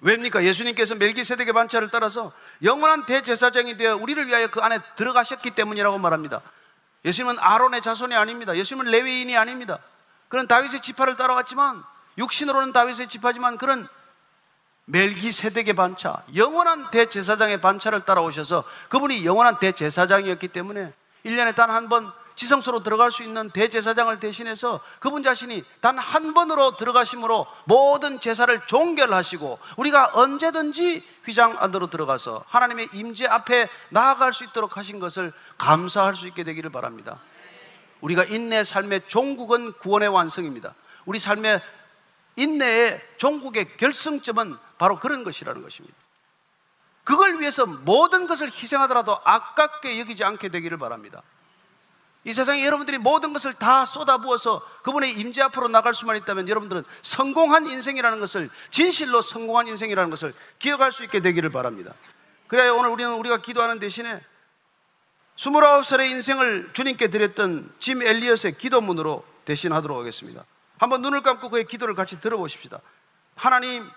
왜입니까? 예수님께서 멜기세덱의 반차를 따라서 영원한 대제사장이 되어 우리를 위하여 그 안에 들어가셨기 때문이라고 말합니다. 예수님은 아론의 자손이 아닙니다. 예수님은 레위인이 아닙니다. 그런 다윗의 지파를 따라왔지만 육신으로는 다윗의 지파지만 그런 멜기세덱의 반차, 영원한 대제사장의 반차를 따라오셔서 그분이 영원한 대제사장이었기 때문에 1년에 단 한 번 지성소로 들어갈 수 있는 대제사장을 대신해서 그분 자신이 단 한 번으로 들어가심으로 모든 제사를 종결하시고 우리가 언제든지 휘장 안으로 들어가서 하나님의 임재 앞에 나아갈 수 있도록 하신 것을 감사할 수 있게 되기를 바랍니다. 우리가 인내 삶의 종국은 구원의 완성입니다. 우리 삶의 인내의 종국의 결승점은 바로 그런 것이라는 것입니다. 그걸 위해서 모든 것을 희생하더라도 아깝게 여기지 않게 되기를 바랍니다. 이 세상에 여러분들이 모든 것을 다 쏟아부어서 그분의 임재 앞으로 나갈 수만 있다면 여러분들은 성공한 인생이라는 것을 진실로 성공한 인생이라는 것을 기억할 수 있게 되기를 바랍니다. 그래야 오늘 우리는 우리가 기도하는 대신에 29살의 인생을 주님께 드렸던 짐 엘리엇의 기도문으로 대신하도록 하겠습니다. 한번 눈을 감고 그의 기도를 같이 들어보십시다. 하나님,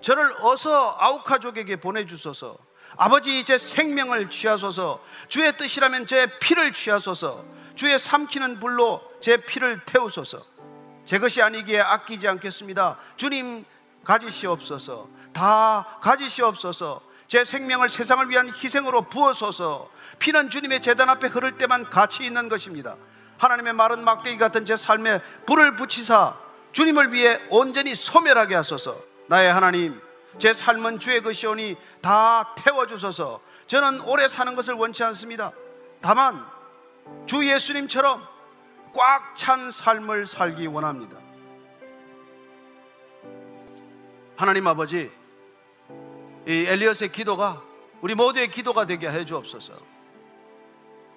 저를 어서 아우카족에게 보내주소서. 아버지 제 생명을 취하소서. 주의 뜻이라면 제 피를 취하소서. 주의 삼키는 불로 제 피를 태우소서. 제 것이 아니기에 아끼지 않겠습니다. 주님 가지시옵소서. 다 가지시옵소서. 제 생명을 세상을 위한 희생으로 부어소서. 피는 주님의 재단 앞에 흐를 때만 가치 있는 것입니다. 하나님의 마른 막대기 같은 제 삶에 불을 붙이사 주님을 위해 온전히 소멸하게 하소서. 나의 하나님, 제 삶은 주의 것이오니 다 태워주소서. 저는 오래 사는 것을 원치 않습니다. 다만 주 예수님처럼 꽉 찬 삶을 살기 원합니다. 하나님 아버지, 이 엘리엇의 기도가 우리 모두의 기도가 되게 해 주옵소서.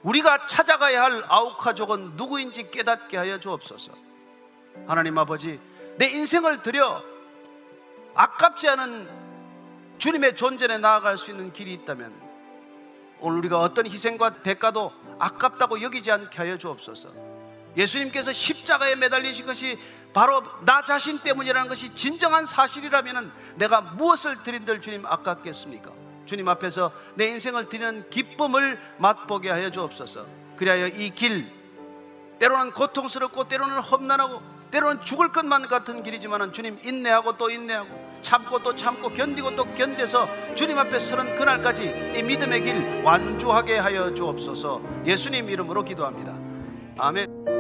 우리가 찾아가야 할 아우카족은 누구인지 깨닫게 하여 주옵소서. 하나님 아버지, 내 인생을 들여 아깝지 않은 주님의 존재에 나아갈 수 있는 길이 있다면 오늘 우리가 어떤 희생과 대가도 아깝다고 여기지 않게 하여 주옵소서. 예수님께서 십자가에 매달리신 것이 바로 나 자신 때문이라는 것이 진정한 사실이라면 내가 무엇을 드린들 주님 아깝겠습니까? 주님 앞에서 내 인생을 드리는 기쁨을 맛보게 하여 주옵소서. 그리하여 이 길, 때로는 고통스럽고 때로는 험난하고 때로는 죽을 것만 같은 길이지만 주님 인내하고 또 인내하고 참고 또 참고 견디고 또 견뎌서 주님 앞에 서는 그날까지 이 믿음의 길 완주하게 하여 주옵소서 예수님 이름으로 기도합니다. 아멘.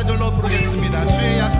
사절로 부르겠습니다. 주의 약속.